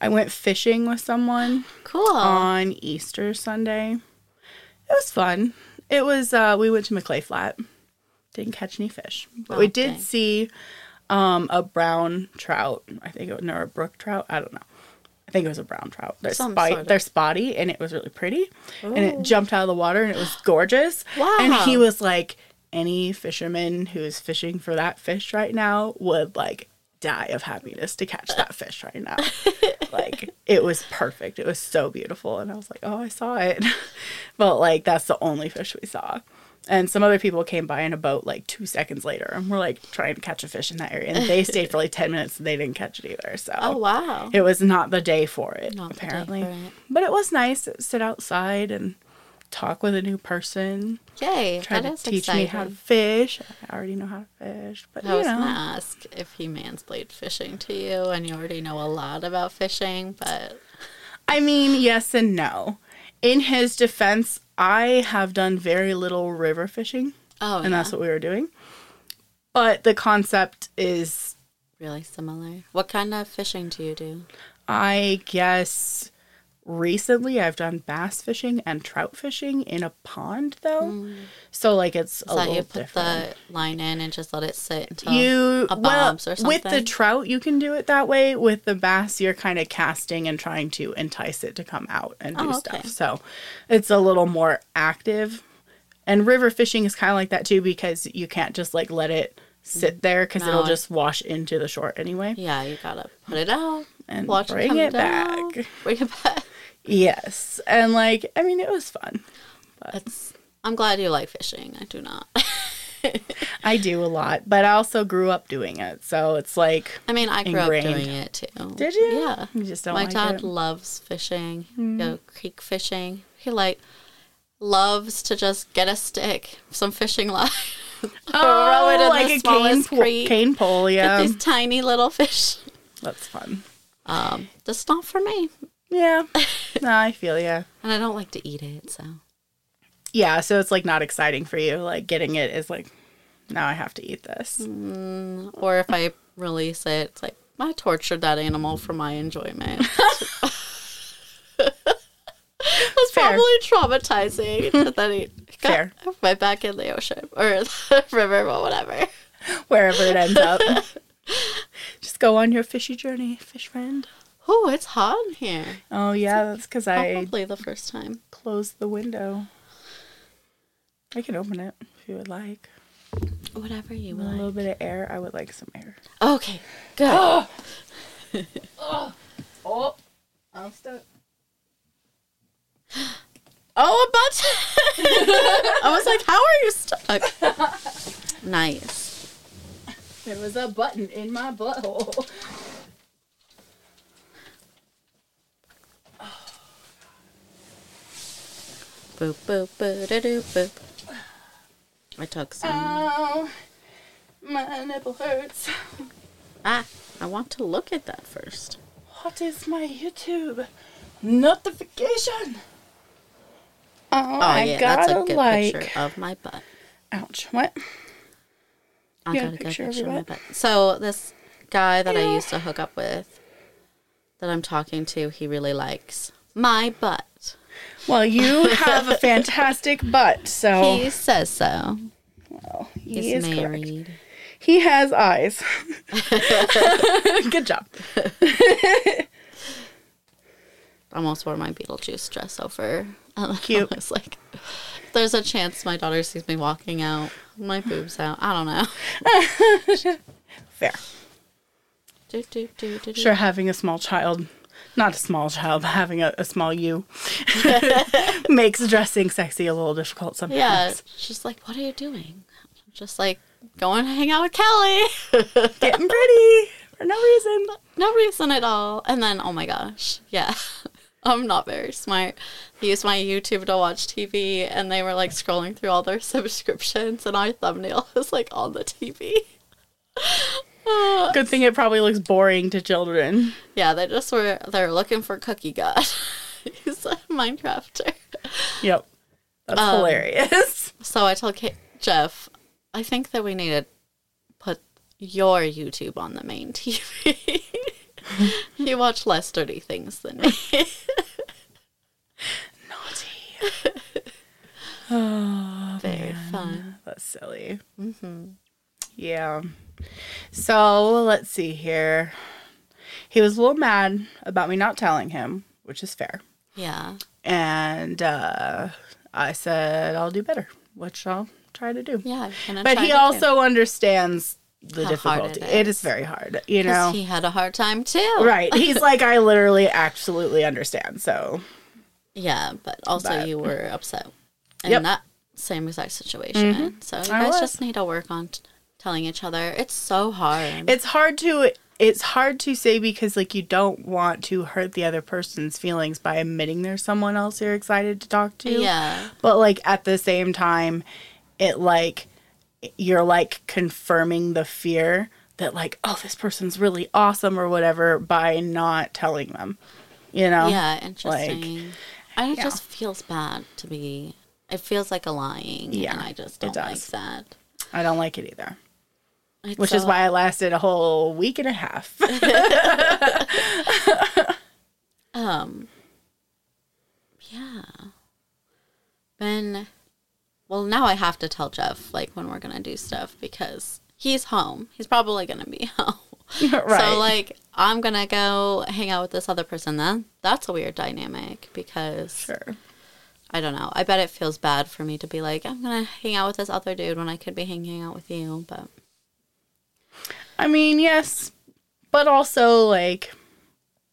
I went fishing with someone Cool. on Easter Sunday. It was fun. It was uh we went to McClay Flat. Didn't catch any fish. But we did Okay. see um a brown trout. I think it was or a brook trout. I don't know. I think it was a brown trout. They're, spy- sort of- they're spotty and it was really pretty. And it jumped out of the water and it was gorgeous. Wow. And he was like, any fisherman who is fishing for that fish right now would like die of happiness to catch that fish right now. like it was perfect. It was so beautiful. And I was like, oh, I saw it. but like that's the only fish we saw. And some other people came by in a boat like two seconds later and we're like trying to catch a fish in that area. And they stayed for like 10 minutes and they didn't catch it either. So oh wow. it was not the day for it, Not apparently. for it. But it was nice to sit outside and talk with a new person. Yay. Try that to is teach exciting. me how to fish. I already know how to fish, but I you was know, gonna ask if he mansplained fishing to you, and you already know a lot about fishing, but I mean, yes and no. In his defense, I have done very little river fishing, oh, and that's what we were doing. but the concept is, Really similar. What kind of fishing do you do? I guess, recently I've done bass fishing and trout fishing in a pond though. So like it's a Hmm. That little you put different. the line in and just let it sit until you a well or with the trout you can do it that way with the bass you're kind of casting and trying to entice it to come out and do Oh, okay. stuff so it's a little more active and river fishing is kind of like that too because you can't just like let it sit there because it'll just wash into the shore anyway Yeah, you gotta put it out and watch bring come it down, back Bring it back. Yes and like i mean it was fun It's. I'm glad you like fishing. I do not. i do a lot but i also grew up doing it so it's like I mean, I grew Ingrained. up doing it too. did you Yeah. you just don't My like dad it? loves fishing. Go creek fishing. He like loves to just get a stick, some fishing line, throw it in Oh, like the a cane, smallest pole, creek. cane pole yeah Get these tiny little fish. that's fun Um, just not for me, Yeah. no, I feel yeah. and I don't like to eat it. So Yeah, so it's like not exciting for you. Like getting it is like now I have to eat this. Mm. or if I release it, it's like I tortured that animal for my enjoyment. It's Fair. probably traumatizing. and then he got Fair. right back in the ocean or the river or whatever. Wherever it ends up. Just go on your fishy journey, fish friend. Oh, it's hot in here. Oh yeah, that's because I Probably the first time. closed the window. I can open it if you would like. Whatever you would. A little like. bit of air. I would like some air. Okay, good. Ah! Ah! Oh, I'm stuck. Oh, a button! I was like, how are you stuck? nice. There was a button in my butthole. Boop, boop, boop, da doo, boop. I took some. Oh, my nipple hurts. ah, I want to look at that first. What is my YouTube notification? Oh, Oh, I yeah, that's a good like. picture of my butt. Ouch! What? I got a good picture of picture your of my butt. So this guy that I used to hook up with, that I'm talking to, he really likes my butt. Well, you have a fantastic butt, so He says so. well, he He's is correct. married. He has eyes. Good job. Almost wore my Beetlejuice dress over. Cute. I was like, there's a chance my daughter sees me walking out, my boobs out. I don't know. Fair. Do, do, do. Sure, having a small child, not a small child, but having a, a small you makes dressing sexy a little difficult sometimes. Yeah, she's like, what are you doing? I'm just like, going to hang out with Kelly. Getting pretty for no reason. no reason at all. And then, oh my gosh, yeah. I'm not very smart. I used my YouTube to watch TV, and they were like scrolling through all their subscriptions, and our thumbnail was like on the TV. Good thing it probably looks boring to children. yeah, they just were they're looking for Cookie God. He's a Minecrafter. Yep. That's Um, hilarious. So I told Jeff, I think that we need to put your YouTube on the main TV. you watch less dirty things than me. Naughty. oh, Very fun. that's silly. Mm-hmm. Yeah. So let's see here. He was a little mad about me not telling him, which is fair. Yeah. And uh, I said I'll do better, which I'll try to do. Yeah. But he to do. also understands the How difficulty. it it is is. very hard, you know. he had a hard time too. Right. He's like, I literally absolutely understand. So Yeah, but also But- you were upset in Yep. Mm-hmm. that same exact situation. So you guys just need to work on t- telling each other. It's so hard. it's hard to it's hard to say because like you don't want to hurt the other person's feelings by admitting there's someone else you're excited to talk to. yeah. But like at the same time, it like you're like confirming the fear that like, oh, this person's really awesome or whatever by not telling them. You know? Yeah, interesting. and it yeah. just feels bad to be. It feels like a lying. Yeah, and I just don't like that. I don't like it either. It's which is why I lasted a whole week and a half. Um. Yeah. Ben. Well, now I have to tell Jeff like when we're gonna do stuff because he's home. He's probably gonna be home. right. So like I'm gonna go hang out with this other person. Then that's a weird dynamic because sure. I don't know. I bet it feels bad for me to be like I'm gonna hang out with this other dude when I could be hanging out with you. But I mean, yes, but also like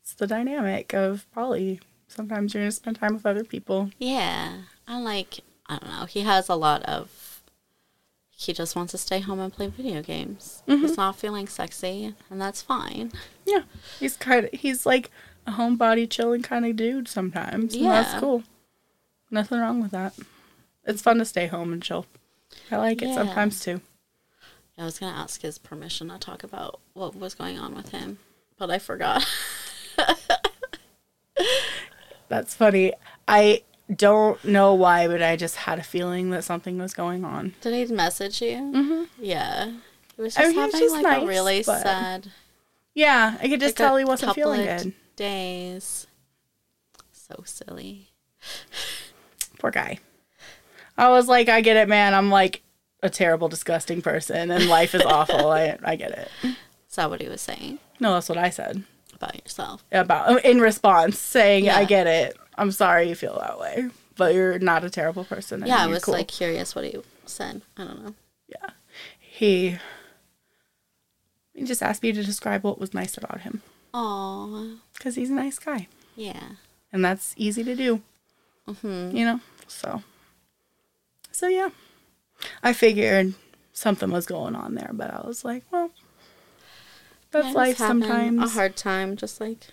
it's the dynamic of probably sometimes you're gonna spend time with other people. yeah, I like. I don't know. He has a lot of. He just wants to stay home and play video games. Mm-hmm. He's not feeling sexy, and that's fine. Yeah, he's kind of he's like a homebody chilling kind of dude sometimes. Yeah, that's cool. Nothing wrong with that. It's fun to stay home and chill. I like it Yeah. sometimes too. I was gonna ask his permission to talk about what was going on with him, but I forgot. That's funny. I don't know why, but I just had a feeling that something was going on. Did he message you? Mm-hmm. Yeah. He was I just mean, having just like nice, a really sad Yeah, I could just like, tell he wasn't feeling good. Days. So silly. Poor guy. I was like, I get it, man. I'm like a terrible, disgusting person, and life is awful. I I get it. Is that what he was saying No, that's what I said about yourself? about in response, saying, I get it. I'm sorry you feel that way, but you're not a terrible person. Yeah, I was cool." like curious what he said. I don't know. yeah. He he just asked me to describe what was nice about him Aw. because he's a nice guy, Yeah. and that's easy to do. hmm you know so so yeah i figured something was going on there but i was like well that's life sometimes A hard time, just like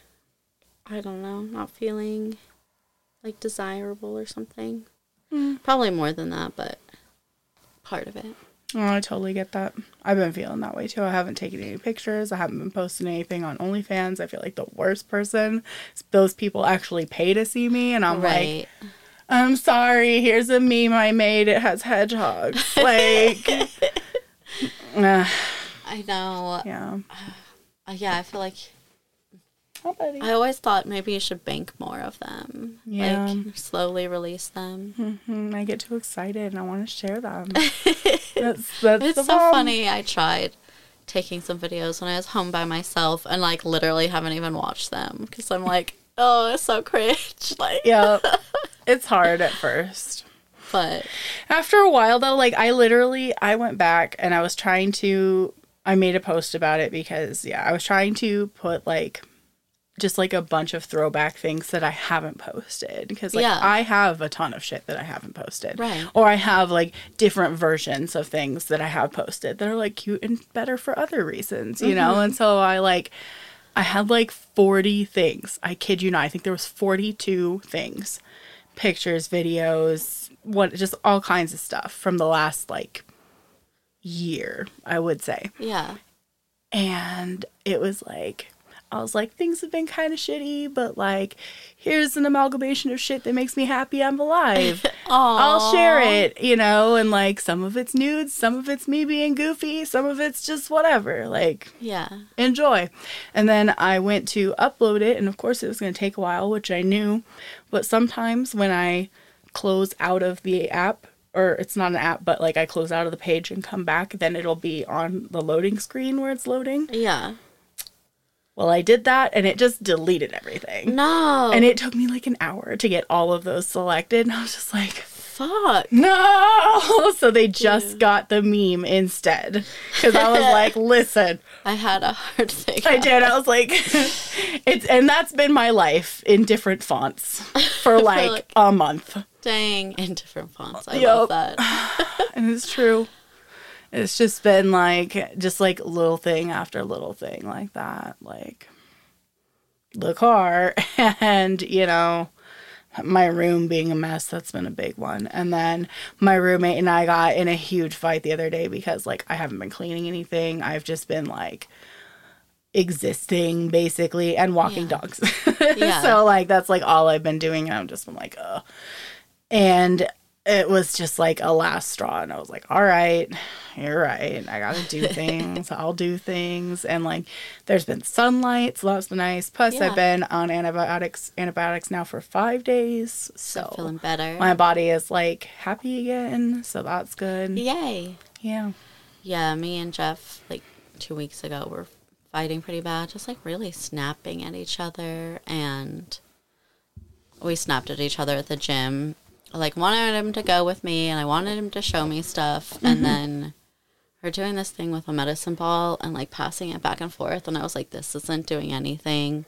I don't know, not feeling like desirable or something. Mm. Probably more than that, but part of it. oh, i totally get that i've been feeling that way too i haven't taken any pictures i haven't been posting anything on onlyfans i feel like the worst person those people actually pay to see me and i'm like right. I'm sorry here's a meme i made it has hedgehogs like uh, I know. yeah Uh, yeah, I feel like oh. I always thought maybe you should bank more of them. Yeah. Like slowly release them. Mhm, I get too excited and I want to share them. that's that's It's so problem. funny. I tried taking some videos when I was home by myself and like literally haven't even watched them because I'm like, oh, it's so cringe. Like, Yeah, it's hard at first. but After a while, though, like I literally I went back and I was trying to. I made a post about it because yeah, I was trying to put like just like a bunch of throwback things that I haven't posted because like Yeah. I have a ton of shit that I haven't posted. Right. Or I have like different versions of things that I have posted that are like cute and better for other reasons, you know? Mm-hmm. And so I like I had like 40 things. I kid you not. I think there was 42 things. Pictures, videos, what just all kinds of stuff from the last like year, I would say. yeah. And it was like I was like, things have been kind of shitty, but like, here's an amalgamation of shit that makes me happy I'm alive. I'll share it, you know, and like some of it's nudes, some of it's me being goofy, some of it's just whatever. Like, Yeah. enjoy. And then I went to upload it, and of course, it was going to take a while, which I knew. But sometimes when I close out of the app, or it's not an app, but like I close out of the page and come back, then it'll be on the loading screen where it's loading. Yeah. Well, I did that, and it just deleted everything. No. And it took me like an hour to get all of those selected, and I was just like, fuck. no! So they just got the meme instead. Because I was like, listen, I had a hard thing. I did. I was like, it's, and that's been my life in different fonts for like, like- a month. Dang, in different fonts. I Yup. love that. And it's true. It's just been like, just like little thing after little thing like that. Like the car and, you know, my room being a mess. That's been a big one. And then my roommate and I got in a huge fight the other day because, like, I haven't been cleaning anything. I've just been like, existing basically and walking Yeah. dogs. Yeah. so like that's like all I've been doing and i'm just been like, ugh. And it was just like a last straw and i was like all right you're right i gotta do things i'll do things and like there's been sunlight so that's nice plus Yeah. i've been on antibiotics antibiotics now for five days so Feeling better. my body is like happy again so that's good Yay. yeah Yeah, me and Jeff, like two weeks ago, were fighting pretty bad, just like really snapping at each other. And we snapped at each other at the gym. I, like, wanted him to go with me and I wanted him to show me stuff. And mm-hmm. then we're doing this thing with a medicine ball and like passing it back and forth. And I was like, this isn't doing anything.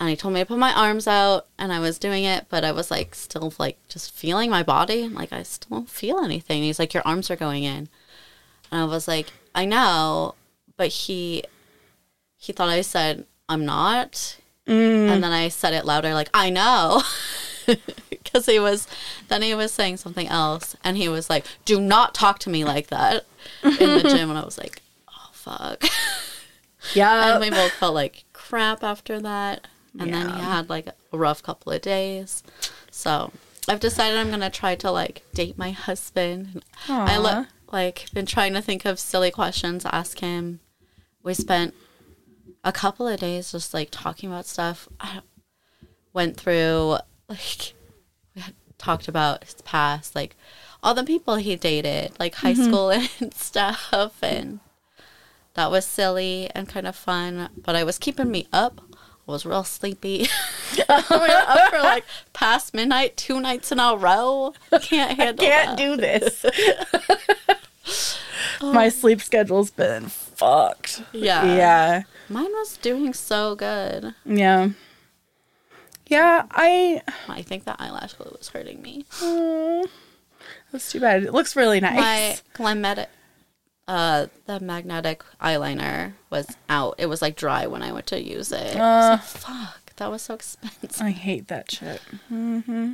And he told me to put my arms out and I was doing it, but I was like still like just feeling my body. Like I still don't feel anything. And he's like, Your arms are going in. And I was like, I know, but he he thought I said I'm not. Mm. And then I said it louder, like, I know. Because he was, then he was saying something else. And he was like, Do not talk to me like that in the gym. And I was like, Oh, fuck. yeah and we both felt like crap after that. And then he had like a rough couple of days. So I've decided I'm gonna try to like date my husband. I Aw. look like been trying to think of silly questions to ask him. We spent a couple of days just like talking about stuff. I went through like we had talked about his past, like all the people he dated, like high mm-hmm. school and stuff, and that was silly and kind of fun. But I was keeping me up. I was real sleepy. Oh we were up for like past midnight, two nights in a row. Can't handle can't that. do this my sleep schedule's been fucked Yeah. yeah Mine was doing so good. yeah yeah i I think the eyelash glue was hurting me. oh, that's too bad it looks really nice My Glamnetic, uh, the magnetic eyeliner was out. It was like dry when I went to use it. Was like, fuck, that was so expensive. I hate that shit. hmm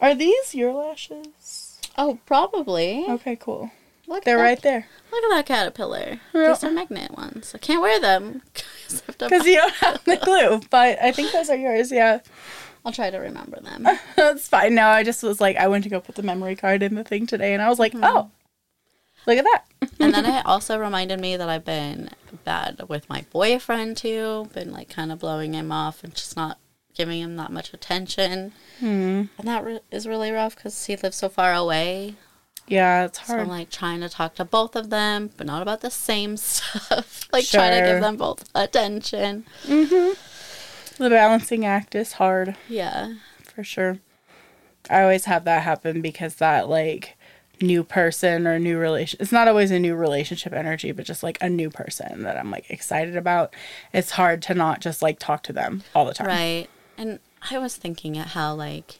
Are these your lashes? Oh, probably. Okay, cool. Look They're at right there. Look at that caterpillar. Yeah. These are magnet ones. I can't wear them. 'cause I have to- Because you don't have the glue, but I think those are yours. Yeah, I'll try to remember them. that's fine. No, I just was like, I went to go put the memory card in the thing today, and I was like, mm-hmm. oh, look at that. and then it also reminded me that I've been bad with my boyfriend too. Been like kind of blowing him off and just not giving him that much attention. Hmm. And that re- is really rough because he lives so far away. Yeah, it's So I'm hard. like trying to talk to both of them, but not about the same stuff. like trying to give them both attention. Mm-hmm. the balancing act is hard Yeah. for sure. I always have that happen because that like new person or new relation it's not always a new relationship energy but just like a new person that i'm like excited about it's hard to not just like talk to them all the time Right. And I was thinking at how like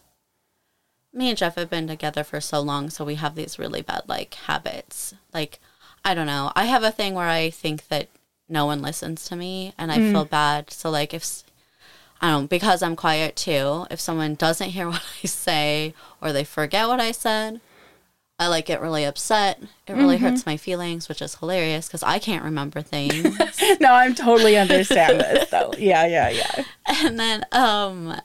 me and Jeff have been together for so long, so we have these really bad like habits. Like I don't know. I have a thing where I think that no one listens to me and I feel bad. So like if I don't because I'm quiet too, if someone doesn't hear what I say or they forget what I said, I like get really upset. It really hurts my feelings, which is hilarious because I can't remember things. no, I'm totally understand this though. Yeah, yeah, yeah. And then, um,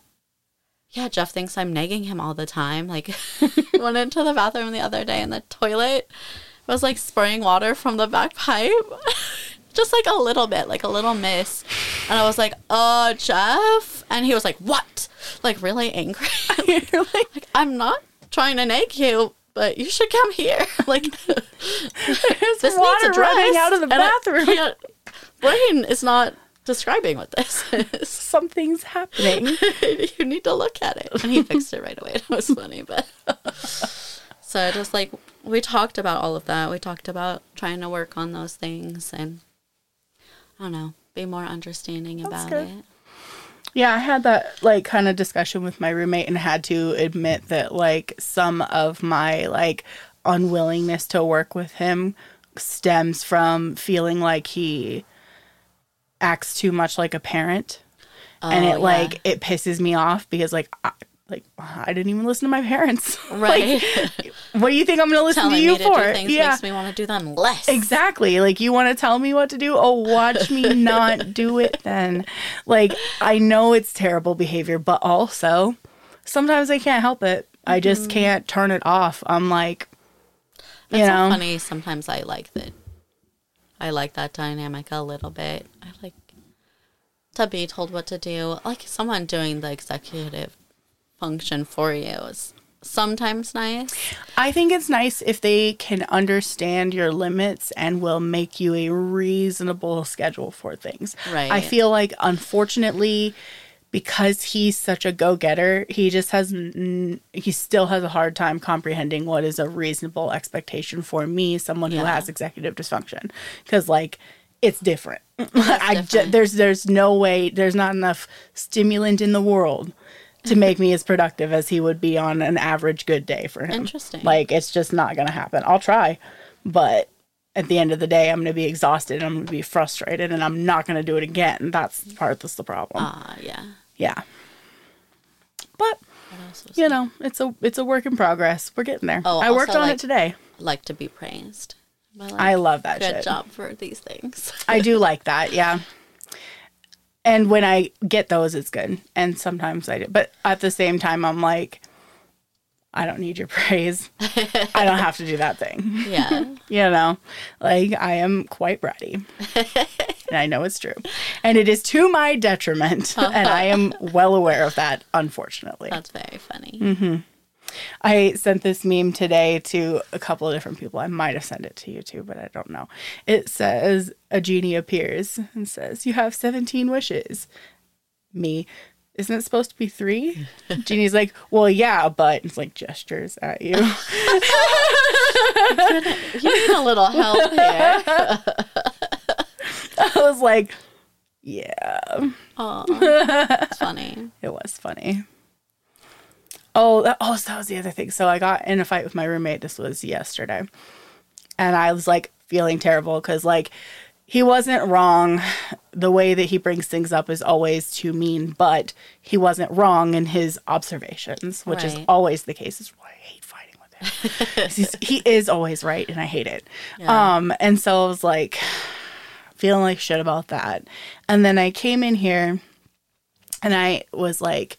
yeah, Jeff thinks I'm nagging him all the time. Like, went into the bathroom the other day and the toilet was like spraying water from the back pipe. Just like a little bit, like a little miss. And I was like, oh, Jeff? And he was like, what? Like, really angry. Like, like, I'm not trying to nag you, but you should come here. Like, there's this water needs running out of the bathroom. brain is not describing what this is. Something's happening. you need to look at it. And he fixed it right away. It was funny, but so just like we talked about all of that. We talked about trying to work on those things and I don't know, be more understanding about good. it. Yeah, I had that like kind of discussion with my roommate and had to admit that like some of my like unwillingness to work with him stems from feeling like he acts too much like a parent. and Oh, it yeah. like it pisses me off because like I, like I didn't even listen to my parents. Right. Like, what do you think I'm going to listen Telling to you to for? yeah. makes me want to do them less. Exactly. Like you want to tell me what to do? Oh, watch me not do it then. Like I know it's terrible behavior, but also sometimes I can't help it I just mm-hmm. can't turn it off. I'm like, That's you know, funny. Sometimes I like that. I like that dynamic a little bit. I like to be told what to do. Like someone doing the executive function for you is sometimes nice. I think it's nice if they can understand your limits and will make you a reasonable schedule for things. Right. I feel like, unfortunately, because he's such a go-getter, he just has he still has a hard time comprehending what is a reasonable expectation for me, someone who has executive dysfunction, because like it's different. I ju- there's there's no way there's not enough stimulant in the world to make me as productive as he would be on an average good day for him. Interesting. Like it's just not going to happen. I'll try, but at the end of the day, I'm going to be exhausted. And I'm going to be frustrated, and I'm not going to do it again. That's part that's the problem. Ah, yeah. yeah. But you know, it's a it's a work in progress. We're getting there. Oh, I worked on like- it today. like to be praised? Like, I love that good shit. job for these things. I do like that. Yeah. And when I get those, it's good. And sometimes I do. But at the same time, I'm like, I don't need your praise. I don't have to do that thing. yeah. You know, like I am quite bratty. and I know it's true. And it is to my detriment. and I am well aware of that, unfortunately. That's very funny. Mm-hmm. I sent this meme today to a couple of different people. I might have sent it to you too, but I don't know. It says a genie appears and says, You have 17 wishes. Me. Isn't it supposed to be three? Genie's like, Well, yeah, but it's like gestures at you. You need a little help here. I was like, Yeah, Oh, it's funny. it was funny. Oh, that, oh, so that was the other thing. So I got in a fight with my roommate. This was yesterday. And I was like feeling terrible because, like, he wasn't wrong. The way that he brings things up is always too mean, but he wasn't wrong in his observations, which is always the case. Is why I hate fighting with him. he is always right, and I hate it. Yeah. Um, and so I was like feeling like shit about that. And then I came in here and I was like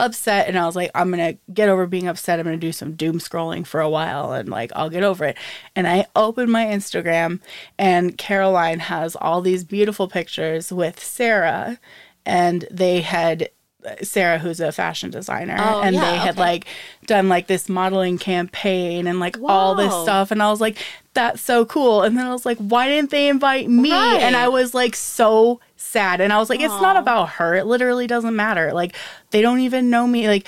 upset and I was like, I'm gonna get over being upset. I'm gonna do some doom scrolling for a while and like I'll get over it. And I opened my Instagram and Caroline has all these beautiful pictures with Sarah and they had uh, Sarah, who's a fashion designer, Oh, and yeah, they had okay. like done like this modeling campaign and like all this stuff. And I was like, that's so cool. And then I was like, why didn't they invite me? And I was like so sad. And I was like, it's not about her. It literally doesn't matter. Like, they don't even know me. Like,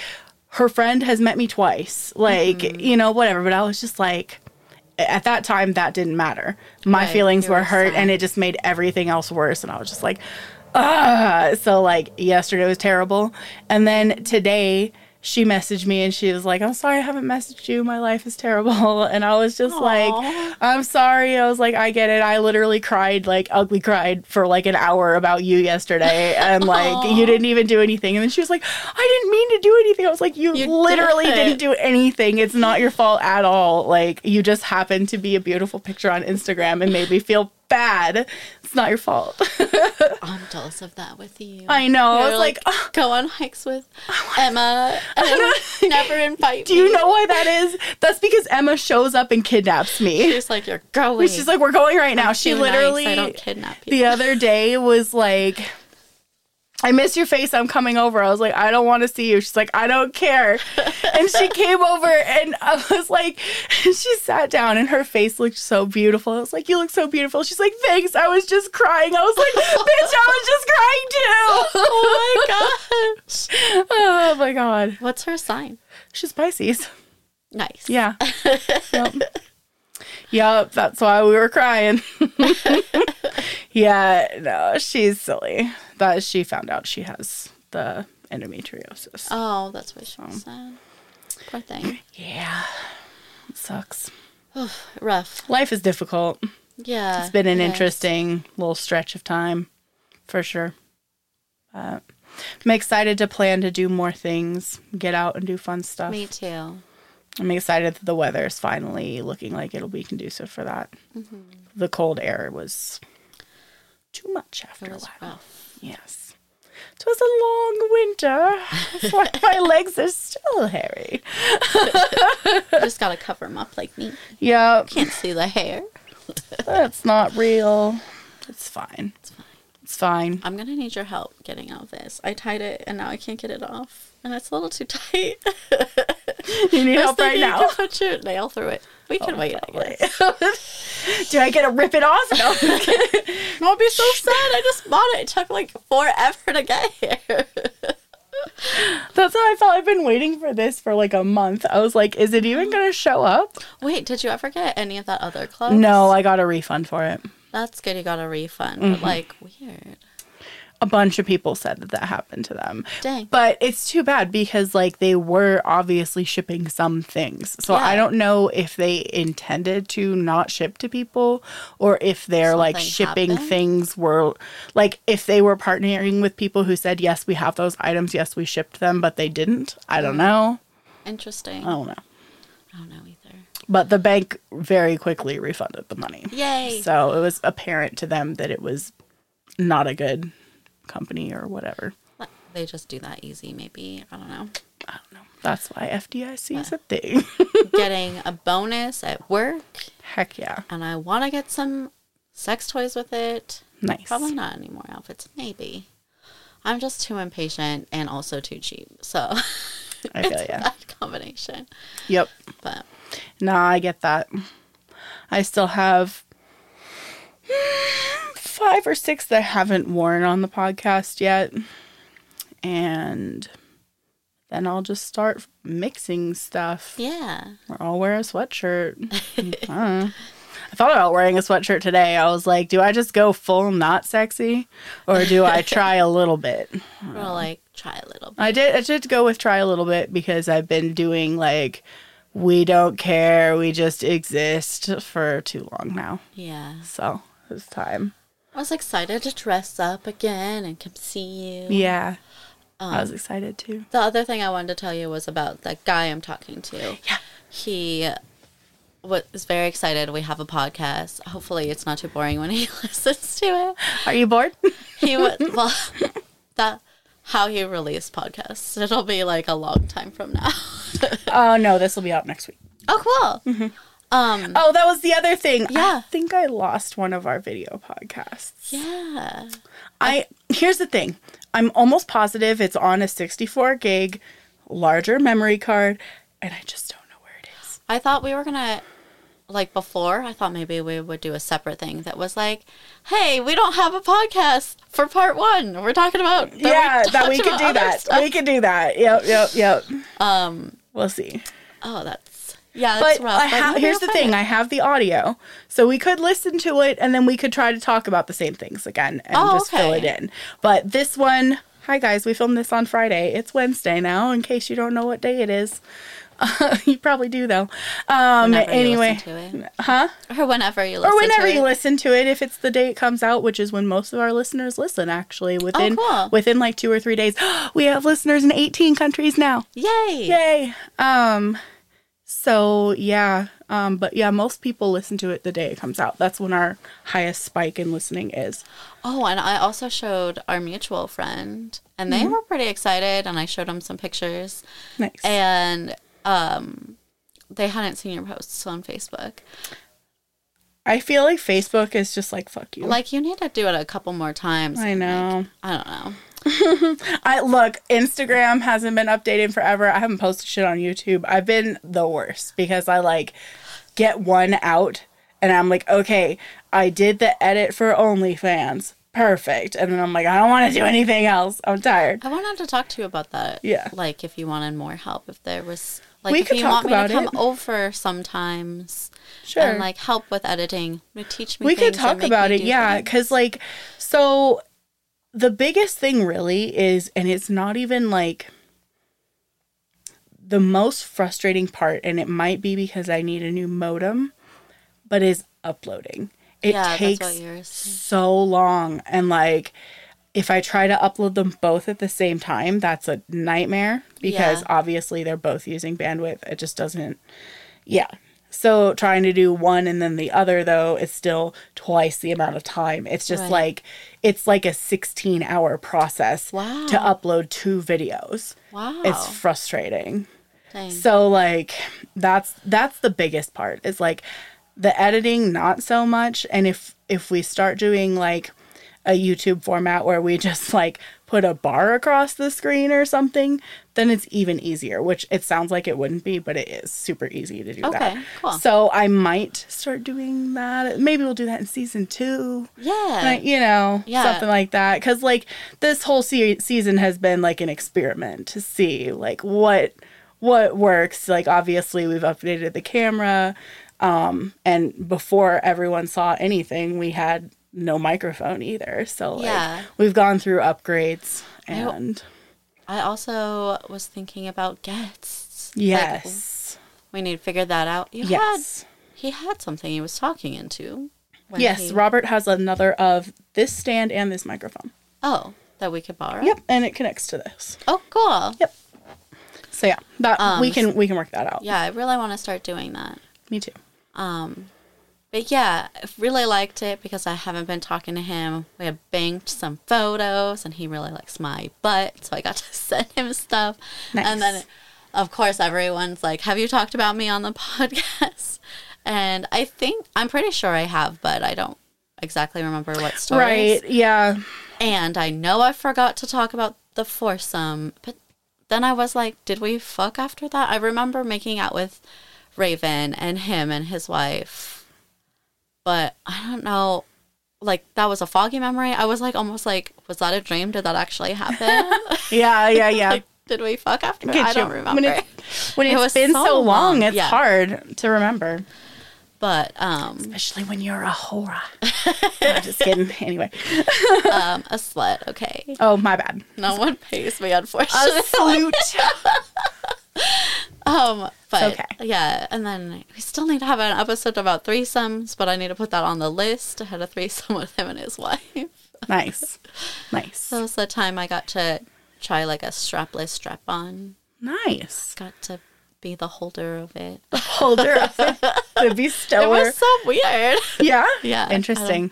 her friend has met me twice. Like, Mm-hmm. you know, whatever. But I was just like, at that time, that didn't matter. My Right, feelings you were were hurt, and it just made everything else worse. And I was just like, ah. So, like, yesterday was terrible. And then today, she messaged me and she was like, I'm sorry I haven't messaged you. My life is terrible. And I was just like, I'm sorry. I was like, I get it. I literally cried, like, ugly cried for like an hour about you yesterday. And like, you didn't even do anything. And then she was like, I didn't mean to do anything. I was like, you, You literally did. didn't do anything. It's not your fault at all. Like, you just happened to be a beautiful picture on Instagram and made me feel bad. It's not your fault. I'm jealous of that with you. I know. I You're was like, "Oh, go on hikes with Emma and never invite do you me. know why that is? That's because Emma shows up and kidnaps me. She's like, you're going. She's like, we're going right now. She too nice, literally I don't kidnap the other day was like, I miss your face. I'm coming over. I was like, I don't want to see you. She's like, I don't care. and she came over and I was like, she sat down and her face looked so beautiful. I was like, you look so beautiful. She's like, thanks. I was just crying. I was like, bitch, I was just crying too. oh my gosh. oh my God. What's her sign? She's Pisces. Nice. Yeah. yep. Yep, that's why we were crying. yeah, no, she's silly. That she found out she has the endometriosis. Oh, that's what she said. Poor thing. Yeah. It sucks. Rough. Life is difficult. Yeah. It's been an it is. interesting little stretch of time for sure. But I'm excited to plan to do more things, get out and do fun stuff. Me too. I'm excited that the weather is finally looking like it'll be conducive for that. Mm-hmm. The cold air was too much after a while. rough. Yes. It was a long winter. That's why my legs are still hairy. Just gotta cover them up like me. Yeah, Can't see the hair. that's not real. It's fine. It's fine. It's fine. I'm gonna need your help getting out of this. I tied it and now I can't get it off. And it's a little too tight. You need help right thinking now. You can put your nail through it. We can wait, I. Do I get to rip it off? No. I'll be so sad. I just bought it. It took like forever to get here. That's how I felt. I've been waiting for this for like a month. I was like, is it even going to show up? Wait, did you ever get any of that other clothes? No, I got a refund for it. That's good. You got a refund. Mm-hmm. But like, weird. A bunch of people said that that happened to them. Dang. But it's too bad because like they were obviously shipping some things. So I don't know if they intended to not ship to people or if they're like shipping happened? things were like if they were partnering with people who said yes, we have those items, yes, we shipped them, but they didn't. I don't hmm. know. Interesting. I don't know. I don't know either. But the bank very quickly refunded the money. Yay. So it was apparent to them that it was not a good company or whatever. They just do that easy, maybe. I don't know. I don't know. That's why FDIC is a thing. Getting a bonus at work, Heck yeah. and I want to get some sex toys with it. Nice. Probably not any more outfits. Maybe. I'm just too impatient and also too cheap. So I feel ya. bad combination. Yep. But Nah, I get that. I still have five or six that I haven't worn on the podcast yet. And then I'll just start mixing stuff. yeah. Or I'll wear a sweatshirt. I. I thought about wearing a sweatshirt today. I was like, do I just go full not sexy? Or do I try a little bit? Or like try a little bit. I did I did go with try a little bit because I've been doing like we don't care, we just exist for too long now. Yeah. So it's time. I was excited to dress up again and come see you. Yeah. Um, I was excited too. The other thing I wanted to tell you was about that guy I'm talking to. Yeah. He was very excited. We have a podcast. Hopefully, it's not too boring when he listens to it. Are you bored? He was well. That how he released podcasts. It'll be like a long time from now. oh no, this will be out next week. oh, cool. Um. Oh, that was the other thing. Yeah. I think I lost one of our video podcasts. Yeah. I here's the thing. I'm almost positive it's on a 64 gig larger memory card and I just don't know where it is. I thought we were gonna like before. I thought maybe we would do a separate thing that was like, "Hey, we don't have a podcast for part one. We're talking about that yeah, we that we could do that. stuff." We could do that. Yep, yep, yep. Um. We'll see. Oh, that's yeah. That's But ha- here's the thing: it. I have the audio, so we could listen to it, and then we could try to talk about the same things again and Oh, just fill it in. But this one, hi guys, we filmed this on Friday. It's Wednesday now, in case you don't know what day it is. you probably do though. Um, Whenever you anyway, listen to it. huh? or whenever you listen Or whenever to you it. listen to it, if it's the day it comes out, which is when most of our listeners listen. Actually, within Oh, cool. within like two or three days, we have listeners in 18 countries now. Yay! Yay. Um so yeah, um but yeah, most people listen to it the day it comes out. That's when our highest spike in listening is. Oh, and I also showed our mutual friend, and they Mm-hmm. were pretty excited. And I showed them some pictures, Nice. and um, they hadn't seen your posts on Facebook. I feel like Facebook is just like fuck you. Like you need to do it a couple more times. I and, like, know. I don't know. I look, Instagram hasn't been updated forever. I haven't posted shit on YouTube. I've been the worst because I like get one out and I'm like, okay, I did the edit for OnlyFans. Perfect. And then I'm like, I don't want to do anything else. I'm tired. I wanted to talk to you about that. Yeah. Like if you wanted more help, if there was like We if could you talk want me to come it. over sometimes Sure. and like help with editing, teach me. we could talk about it yeah because like so the biggest thing really is and it's not even like the most frustrating part and it might be because i need a new modem but is uploading it yeah, takes so long and like if i try to upload them both at the same time that's a nightmare because Yeah. obviously they're both using bandwidth it just doesn't yeah So trying to do one and then the other though is still twice the amount of time. It's just Right. like it's like a 16 hour process Wow. to upload two videos. Wow. It's frustrating. Dang. So like that's that's the biggest part. Is like the editing not so much and if if we start doing like a YouTube format where we just like put a bar across the screen or something, then it's even easier, which it sounds like it wouldn't be, but it is super easy to do Okay, that. cool. So I might start doing that. Maybe we'll do that in season 2. yeah. Like, you know, Yeah. something like that. Because, like, this whole se- season has been like an experiment to see, like, what what works. Like, obviously, we've updated the camera, um, and before everyone saw anything, we had no microphone either. So, like, Yeah. we've gone through upgrades, and I also was thinking about guests. Like, yes, we need to figure that out. You had he had something he was talking into. when yes. he- Robert has another of this stand and this microphone. oh, that we could borrow. Yep, and it connects to this. Oh, cool. Yep. So yeah, that Um, we can we can work that out. Yeah, I really want to start doing that. Me too. Um, but yeah, I really liked it because I haven't been talking to him. We had banked some photos, and he really likes my butt, so I got to send him stuff. Nice. And then, of course, everyone's like, "Have you talked about me on the podcast?" And I think I'm pretty sure I have, but I don't exactly remember what story. Right. Yeah. And I know I forgot to talk about the foursome, but then I was like, did we fuck after that? I remember making out with Raven and him and his wife. But I don't know. Like that was a foggy memory. I was like almost like, was that a dream? Did that actually happen? Yeah. Yeah. Yeah. like, did we fuck after? Get I don't when remember. it- when It it's was been so so, long, long, it's yeah. hard to remember. But um, Especially when you're a whore. I'm just kidding. Anyway. um, a slut. Okay, Oh, my bad. no one pays me, unfortunately. A salute. Um, but okay. yeah, and then we still need to have an episode about threesomes, but I need to put that on the list. I had a threesome with him and his wife. nice. Nice. That was the time I got to try like a strapless strap on. nice. Got to be the holder of it. The Holder of it. The It was so weird. yeah. Yeah, Interesting.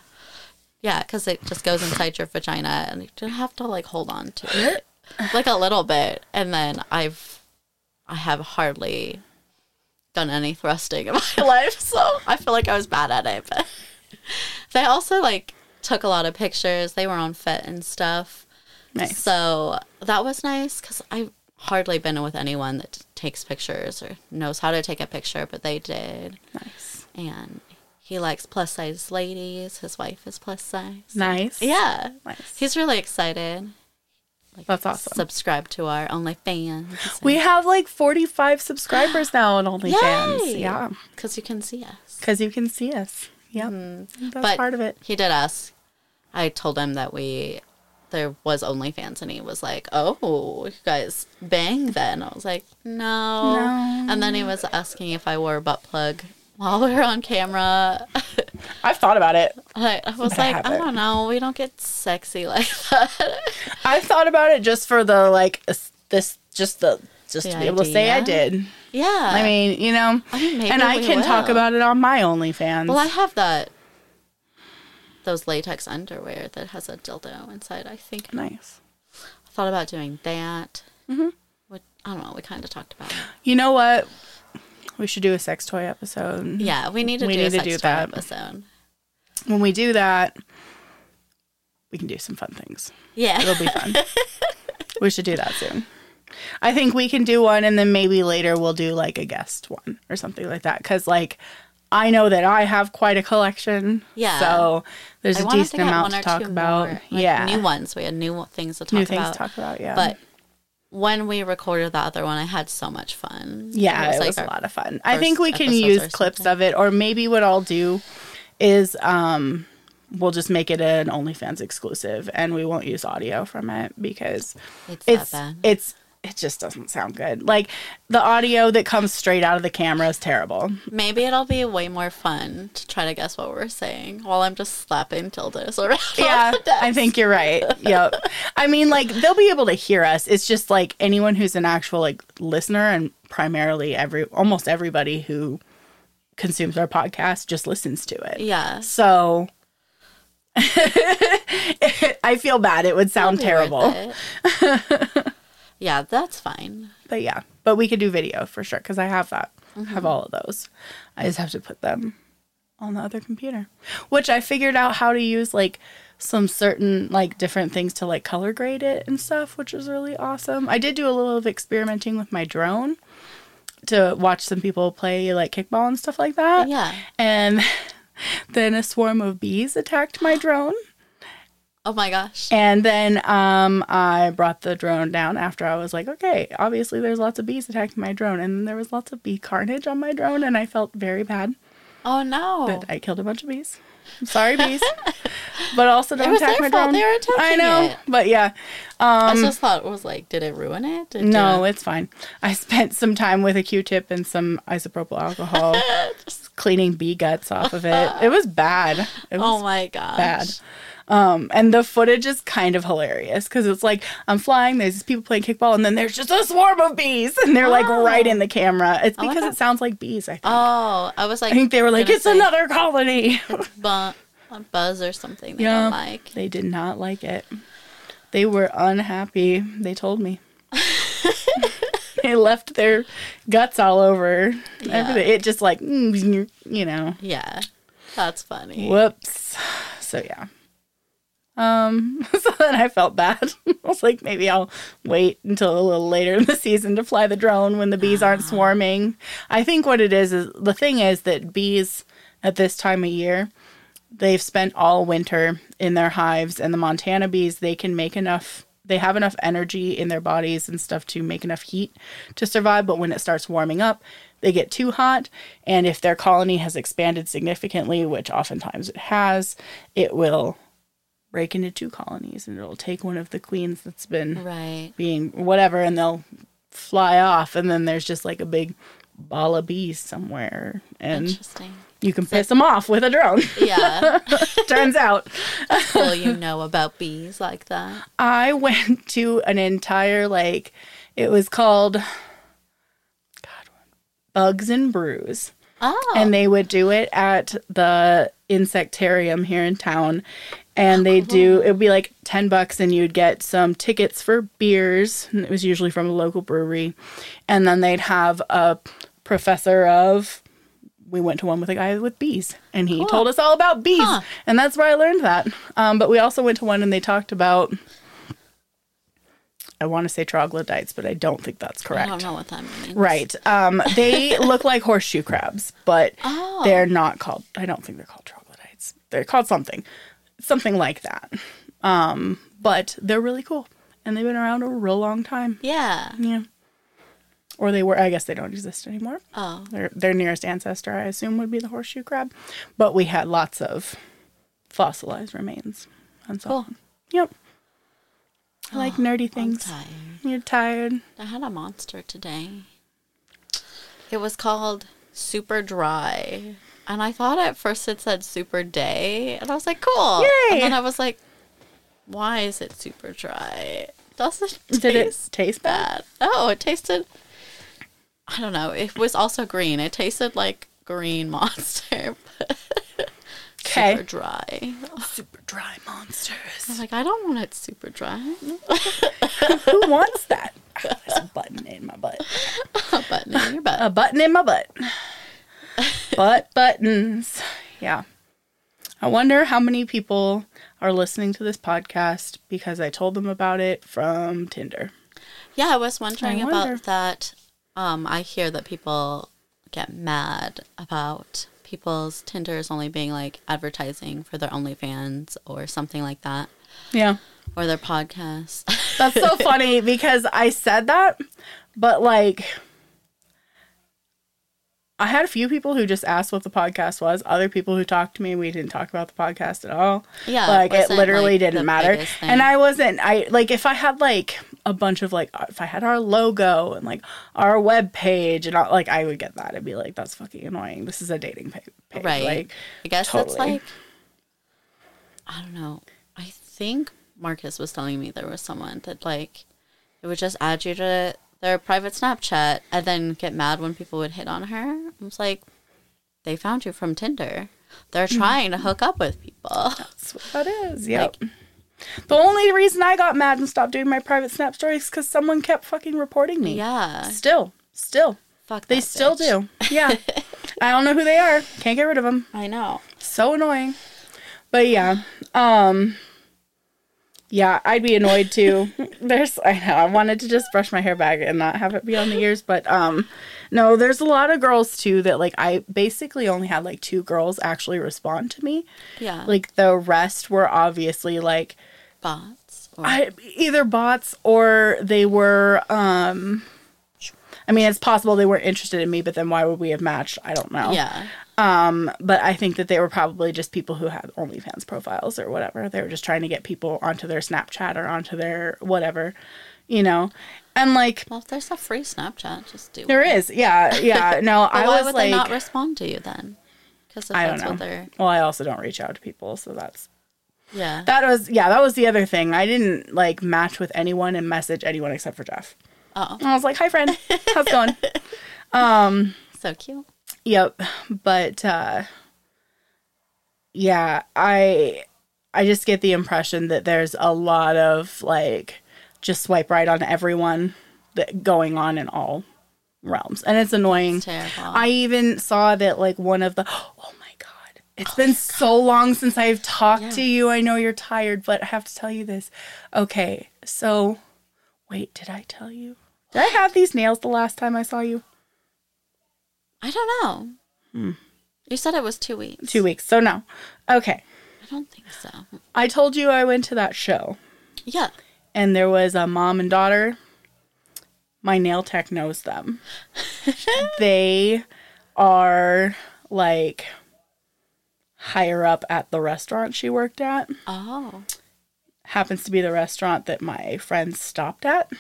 Yeah, because it just goes inside your vagina and you don't have to like hold on to it. like a little bit. And then I've, I have hardly done any thrusting in my life. So I feel like I was bad at it. But they also like took a lot of pictures. They were on fit and stuff. Nice. So that was nice because I've hardly been with anyone that takes pictures or knows how to take a picture, but they did. Nice. And he likes plus size ladies. His wife is plus size. Nice. Yeah. Nice. He's really excited. Like, That's awesome. Subscribe to our OnlyFans. We have like 45 subscribers now on OnlyFans. Yay! Yeah. Because you can see us. Because you can see us. Yep. Mm-hmm. That's But part of it. He did ask. I told him that we there was OnlyFans, and he was like, "Oh, you guys bang?" Then I was like, "No." No. And then he was asking if I wore a butt plug while we were on camera. I've thought about it. I, I was I like, I haven't. don't know. We don't get sexy like that. I've thought about it just for the like this, just the just The to be able to say I did. yeah. I mean, you know, I mean, and I can talk about it on my OnlyFans. Well, I have that. Those latex underwear that has a dildo inside. I think nice. I thought about doing that. Mhm. What I don't know. We kind of talked about it. You know what? We should do a sex toy episode. Yeah, we need to We do need a to sex do toy that. episode. When we do that, we can do some fun things. Yeah, It'll be fun. we should do that soon. I think we can do one, and then maybe later we'll do like a guest one or something like that. Because like, I know that I have quite a collection. Yeah. So there's I a decent amount to talk about. more, like, yeah. new ones. We had new things to talk New about. things to talk about. Yeah. But when we recorded the other one, I had so much fun. Yeah, it was, like a lot of fun. I think we can use clips of it, or maybe what I'll do is um, we'll just make it an OnlyFans exclusive, and we won't use audio from it because It's, it's it's it just doesn't sound good. Like the audio that comes straight out of the camera is terrible. Maybe it'll be way more fun to try to guess what we're saying while I'm just slapping tildes around. Yeah, I think you're right. Yep. I mean, like they'll be able to hear us. It's just like anyone who's an actual like listener, and primarily every almost everybody who consumes our podcast just listens to it. Yeah. So I feel bad. It would sound terrible. yeah, that's fine. But yeah, but we could do video for sure because I have that. Mm-hmm. have all of those. I just have to put them on the other computer, which I figured out how to use like some certain like different things to like color grade it and stuff, which was really awesome. I did do a little of experimenting with my drone to watch some people play like kickball and stuff like that. Yeah. And then a swarm of bees attacked my drone. Oh my gosh. And then um, I brought the drone down after I was like, okay, obviously there's lots of bees attacking my drone. And there was lots of bee carnage on my drone. And I felt very bad Oh no. that I killed a bunch of bees. I'm sorry, bees. but also don't attack my fault. drone. They were attacking I know. it. But yeah. I Um, just thought it was like, did it ruin it? Did no, you- it's fine. I spent some time with a Q-tip and some isopropyl alcohol Just- cleaning bee guts off of it. It was bad. It was oh my gosh. bad. Um, and the footage is kind of hilarious because it's like I'm flying, there's people playing kickball, and then there's just a swarm of bees, and they're like Oh. right in the camera. It's because it sounds like bees. I think. Oh, I was like, I think they were like, it's say another colony. bu- a buzz or something they Yeah. don't like. they did not like it. They were unhappy. They told me. they left their guts all over. Yeah. Everything. It just like, mm, you know. Yeah, that's funny. Whoops. So yeah. Um so then I felt bad. I was like maybe I'll wait until a little later in the season to fly the drone when the bees aren't swarming. I think what it is is the thing is that bees at this time of year they've spent all winter in their hives and the Montana bees they can make enough they have enough energy in their bodies and stuff to make enough heat to survive but when it starts warming up they get too hot and if their colony has expanded significantly which oftentimes it has it will break into two colonies and it'll take one of the queens that's been Right. being whatever and they'll fly off and then there's just like a big ball of bees somewhere and Interesting. you can piss them off with a drone Yeah. turns out cool you know about bees like that. I went to an entire like it was called God Bugs and Brews. Oh. And they would do it at the insectarium here in town. And they do it would be like 10 bucks and you'd get some tickets for beers. And it was usually from a local brewery. And then they'd have a professor of we went to one with a guy with bees and he told us all about bees Huh. and that's where i learned that um, but we also went to one and they talked about i want to say troglodytes but i don't think that's correct. I don't know what that means. right um, they look like horseshoe crabs but Oh. they're not called i don't think they're called troglodytes they're called something something like that um, but they're really cool and they've been around a real long time Yeah. yeah or they were i guess they don't exist anymore Oh. their, their nearest ancestor, I assume, would be the horseshoe crab. But we had lots of fossilized remains. And so, Cool. yep. I like nerdy things. tired. You're tired. I had a monster today. It was called Super Dry. And I thought at first it said Super Day. And I was like, cool. Yay. And then I was like, why is it super dry? Does it taste Did it taste bad? bad? No, it tasted. I don't know. It was also green. It tasted like green monster, Okay. super dry. Super dry monsters. I was like, I don't want it super dry. Who wants that? There's a button in my butt. A button in your butt. A button in my butt. butt buttons. Yeah. I wonder how many people are listening to this podcast because I told them about it from Tinder. Yeah, I was wondering I wonder. about that. Um, I hear that people get mad about people's Tinders only being like advertising for their OnlyFans or something like that, Yeah. or their podcast. That's so funny because I said that, but like, I had a few people who just asked what the podcast was. Other people who talked to me, we didn't talk about the podcast at all. Yeah, like it literally like, didn't matter. And I wasn't. I like if I had like a bunch of like if I had our logo and like our web page and all, like I would get that. I'd be like, that's fucking annoying. This is a dating page. right. Like, I guess totally. it's like I don't know. I think Marcus was telling me there was someone that like it would just add you to their private Snapchat and then get mad when people would hit on her. I was like, they found you from Tinder. They're trying to hook up with people. That's what that is. Yep. the only reason I got mad and stopped doing my private snap stories is because someone kept fucking reporting me. Yeah. Still, still, Fuck they still bitch. do. Yeah. I don't know who they are. Can't get rid of them. I know. So annoying. But yeah. Um. Yeah, I'd be annoyed too. There's, I know, I wanted to just brush my hair back and not have it be on the ears, but um, no, there's a lot of girls too that like I basically only had like two girls actually respond to me. Yeah. Like the rest were obviously like bots. Or, I, either bots or they were um I mean it's possible they weren't interested in me but then why would we have matched I don't know. yeah. Um but I think that they were probably just people who had OnlyFans profiles or whatever. They were just trying to get people onto their Snapchat or onto their whatever, you know. And like Well, if there's a free Snapchat, just do there it. is. Yeah, yeah. No, I why was would like they not respond to you then? Because I that's don't what know. they're. Well, I also don't reach out to people, so that's Yeah. that was yeah, that was the other thing. I didn't like match with anyone and message anyone except for Jeff. Oh, And I was like, "Hi, friend. How's it going?" um, so cute. yep. But uh, yeah, I I just get the impression that there's a lot of like just swipe right on everyone that going on in all realms, and it's annoying. I even saw that like one of the oh my god. It's been so long since I've talked Yeah. to you. I know you're tired, but I have to tell you this. Okay, so wait, did I tell you? Did I have these nails the last time I saw you? I don't know. You said it was two weeks. Hmm. Two weeks. So no. Okay. I don't think so. I told you I went to that show Yeah. and there was a mom and daughter. My nail tech knows them. they are like higher up at the restaurant she worked at. Oh. Happens to be the restaurant that my friends stopped at.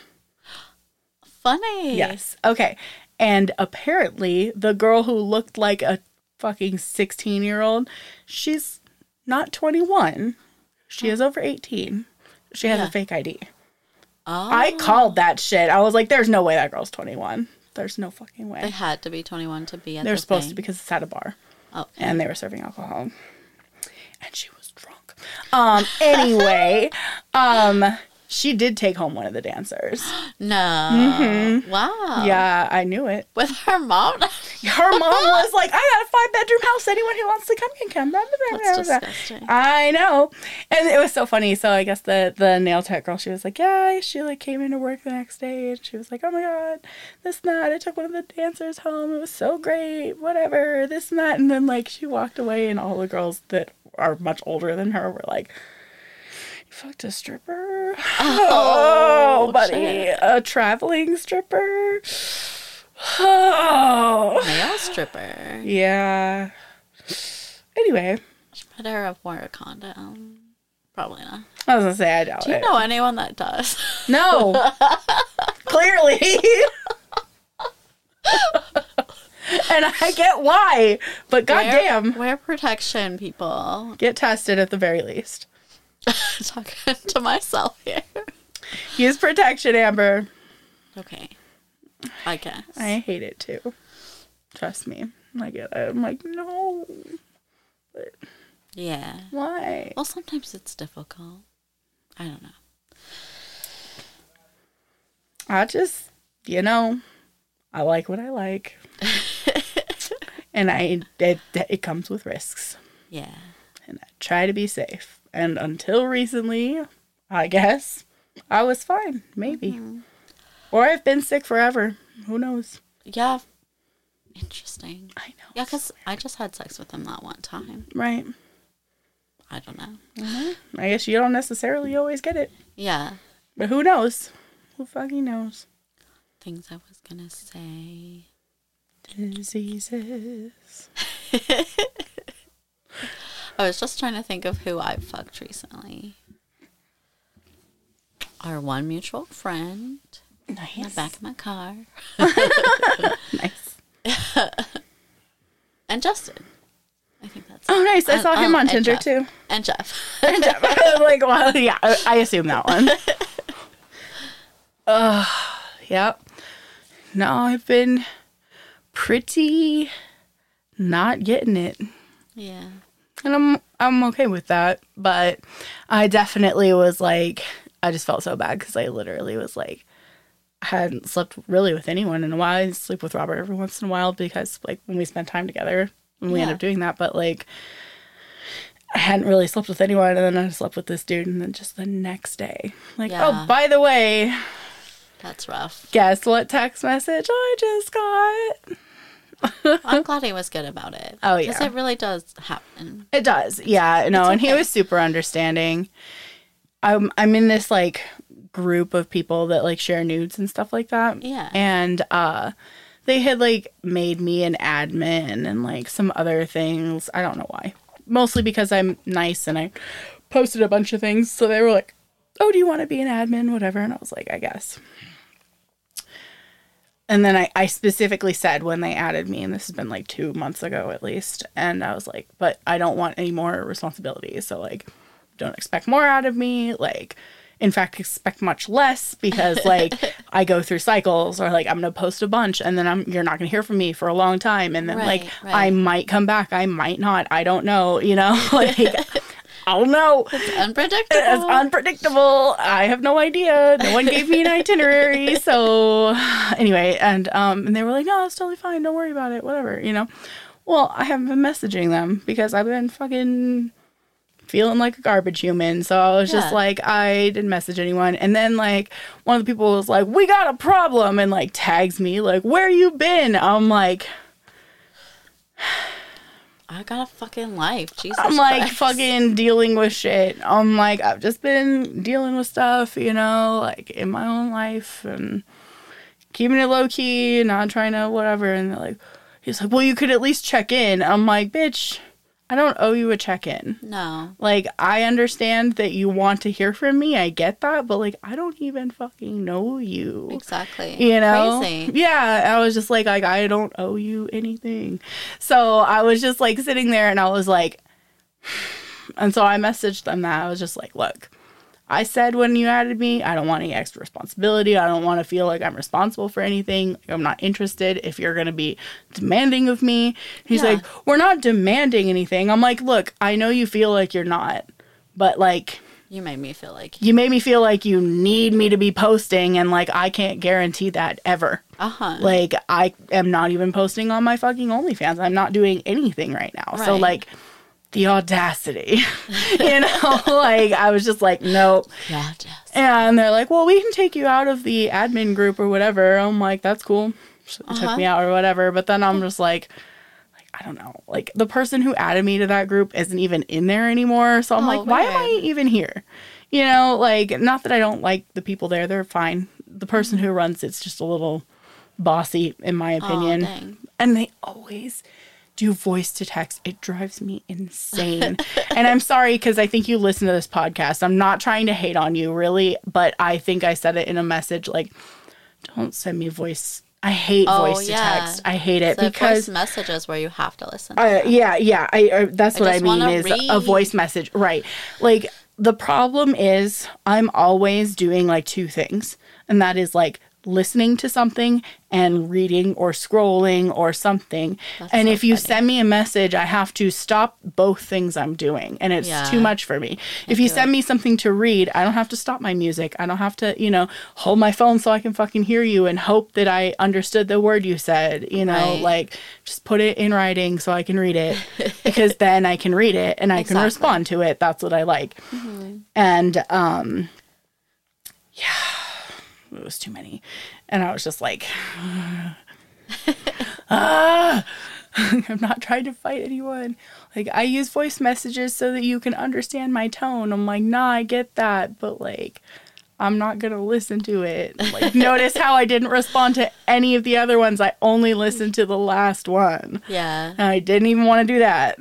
Funny. Yes. Okay. And apparently, the girl who looked like a fucking 16 year old, she's not 21. She is over 18. She has Yeah. a fake ID. Oh. I called that shit. I was like, there's no way that girl's 21. There's no fucking way. They had to be 21 to be at They're the supposed thing. to because it's at a bar Oh. and they were serving alcohol. And she was drunk. Um, anyway, um, she did take home one of the dancers. No. Wow. Mm-hmm. Wow. Yeah, I knew it. With her mom? Her mom was like, I got a five bedroom house. Anyone who wants to come can come. That's disgusting. I know. And it was so funny. So I guess the, the nail tech girl, she was like, Yeah, she like came into work the next day and she was like, Oh my god, this and that. I took one of the dancers home. It was so great. Whatever, this and that. And then like she walked away and all the girls that are much older than her were like, fucked a stripper? Oh, oh, buddy. shit. A traveling stripper? Oh. Male stripper. Yeah. Anyway, She better have wore a condom. Probably not. I was gonna say I doubt Do you it. know anyone that does? No. Clearly. and I get why, but goddamn, Wear, wear protection, people. get tested at the very least. Talking to myself here. Use protection, Amber. Okay. I guess. I hate it too. Trust me. I get it. I'm like, no. But yeah. why? Well, sometimes it's difficult. I don't know. I just, you know, I like what I like. and I it, it comes with risks. Yeah. and I try to be safe. And until recently, I guess I was fine, maybe. Mm-hmm. Or I've been sick forever. Who knows? Yeah. Interesting. I know. Yeah, because I just had sex with him that one time. Right. I don't know. Mm-hmm. I guess you don't necessarily always get it. Yeah. But who knows? Who fucking knows? Things I was going to say. Diseases. I was just trying to think of who I've fucked recently. Our one mutual friend in the back of my car. Nice. And Justin. I think that's Oh, nice. I saw him oh, on Tinder Jeff. too. And Jeff. and Jeff. like, well, yeah, I, I assume that one. uh, yep. No, I've been pretty not getting it. Yeah. And I'm I'm okay with that, but I definitely was like I just felt so bad cuz I literally was like I hadn't slept really with anyone in a while. I sleep with Robert every once in a while because like when we spend time together, when we end up doing that, but like I hadn't really slept with anyone and then I slept with this dude and then just the next day. Like, oh, Yeah. oh, by the way, That's rough. guess what text message I just got? I'm glad he was good about it. Oh, yeah, Because it really does happen. It does. Yeah, no, It's and he was super understanding. I'm I'm in this like group of people that like share nudes and stuff like that. Yeah. And uh they had like made me an admin and like some other things. I don't know why. Mostly because I'm nice and I posted a bunch of things. So they were like, "Oh, do you want to be an admin whatever?" And I was like, "I guess." And then I, I specifically said when they added me, and this has been like two months ago at least, and I was like, but I don't want any more responsibilities. So, like, don't expect more out of me. Like, in fact, expect much less because, like, I go through cycles or, like, I'm going to post a bunch and then I'm, you're not going to hear from me for a long time. And then, like, Right, I might come back. I might not. I don't know, you know? like, I don't know. Unpredictable. It's unpredictable. I have no idea. No one gave me an itinerary. So anyway, and um and they were like, No, it's totally fine, don't worry about it, whatever, you know. Well, I haven't been messaging them because I've been fucking feeling like a garbage human. So I was just like, I didn't message anyone. And then like one of the people was like, We got a problem and like tags me, like, where you been? I'm like I got a fucking life. Jesus. I'm like Christ. fucking dealing with shit. I'm like, I've just been dealing with stuff, you know, like in my own life and keeping it low key, and not trying to whatever. And they're like, he's like, well, you could at least check in. I'm like, bitch, I don't owe you a check in. No. Like, I understand that you want to hear from me. I get that. But like, I don't even fucking know you Exactly. you know Crazy. yeah i was just like like i don't owe you anything so i was just like sitting there and i was like and so i messaged them that i was just like look i said when you added me i don't want any extra responsibility i don't want to feel like i'm responsible for anything i'm not interested if you're going to be demanding of me he's Yeah. like we're not demanding anything i'm like look i know you feel like you're not but like You made me feel like. you made me feel like you need me to be posting and like I can't guarantee that ever. Uh huh. Like I am not even posting on my fucking OnlyFans. I'm not doing anything right now. So like the audacity. you know, like I was just like, nope. yeah. And they're like, well, we can take you out of the admin group or whatever. I'm like, that's cool. So Uh-huh. took me out or whatever. But then I'm just like, like, I don't know. Like the person who added me to that group isn't even in there anymore. So I'm Oh, like, why am I even here? You know, like not that I don't like the people there. They're fine. The person who runs it's just a little bossy in my opinion. dang. and they always do voice to text. It drives me insane. and I'm sorry because I think you listen to this podcast. I'm not trying to hate on you, really, but I think I said it in a message like, don't send me voice. I hate Oh, voice to text. I hate it The because. messages where you have to listen. To Uh, yeah, yeah. I uh, that's I what I mean is a voice message, right? Like the problem is I'm always doing like two things, and that is like listening to something and reading or scrolling or something. That's and so if you funny. send me a message, I have to stop both things I'm doing, and it's Yeah. too much for me. If you send it. me something to read, I don't have to stop my music. I don't have to, you know, hold my phone so I can fucking hear you and hope that I understood the word you said. You know, Right. like just put it in writing so I can read it because then I can read it and I can respond to it. That's what I like. And um yeah, it was too many. And I was just like ah, I'm not trying to fight anyone. Like I use voice messages so that you can understand my tone. I'm like, nah, I get that, but like I'm not gonna listen to it. Like notice how I didn't respond to any of the other ones. I only listened to the last one. Yeah. And I didn't even want to do that.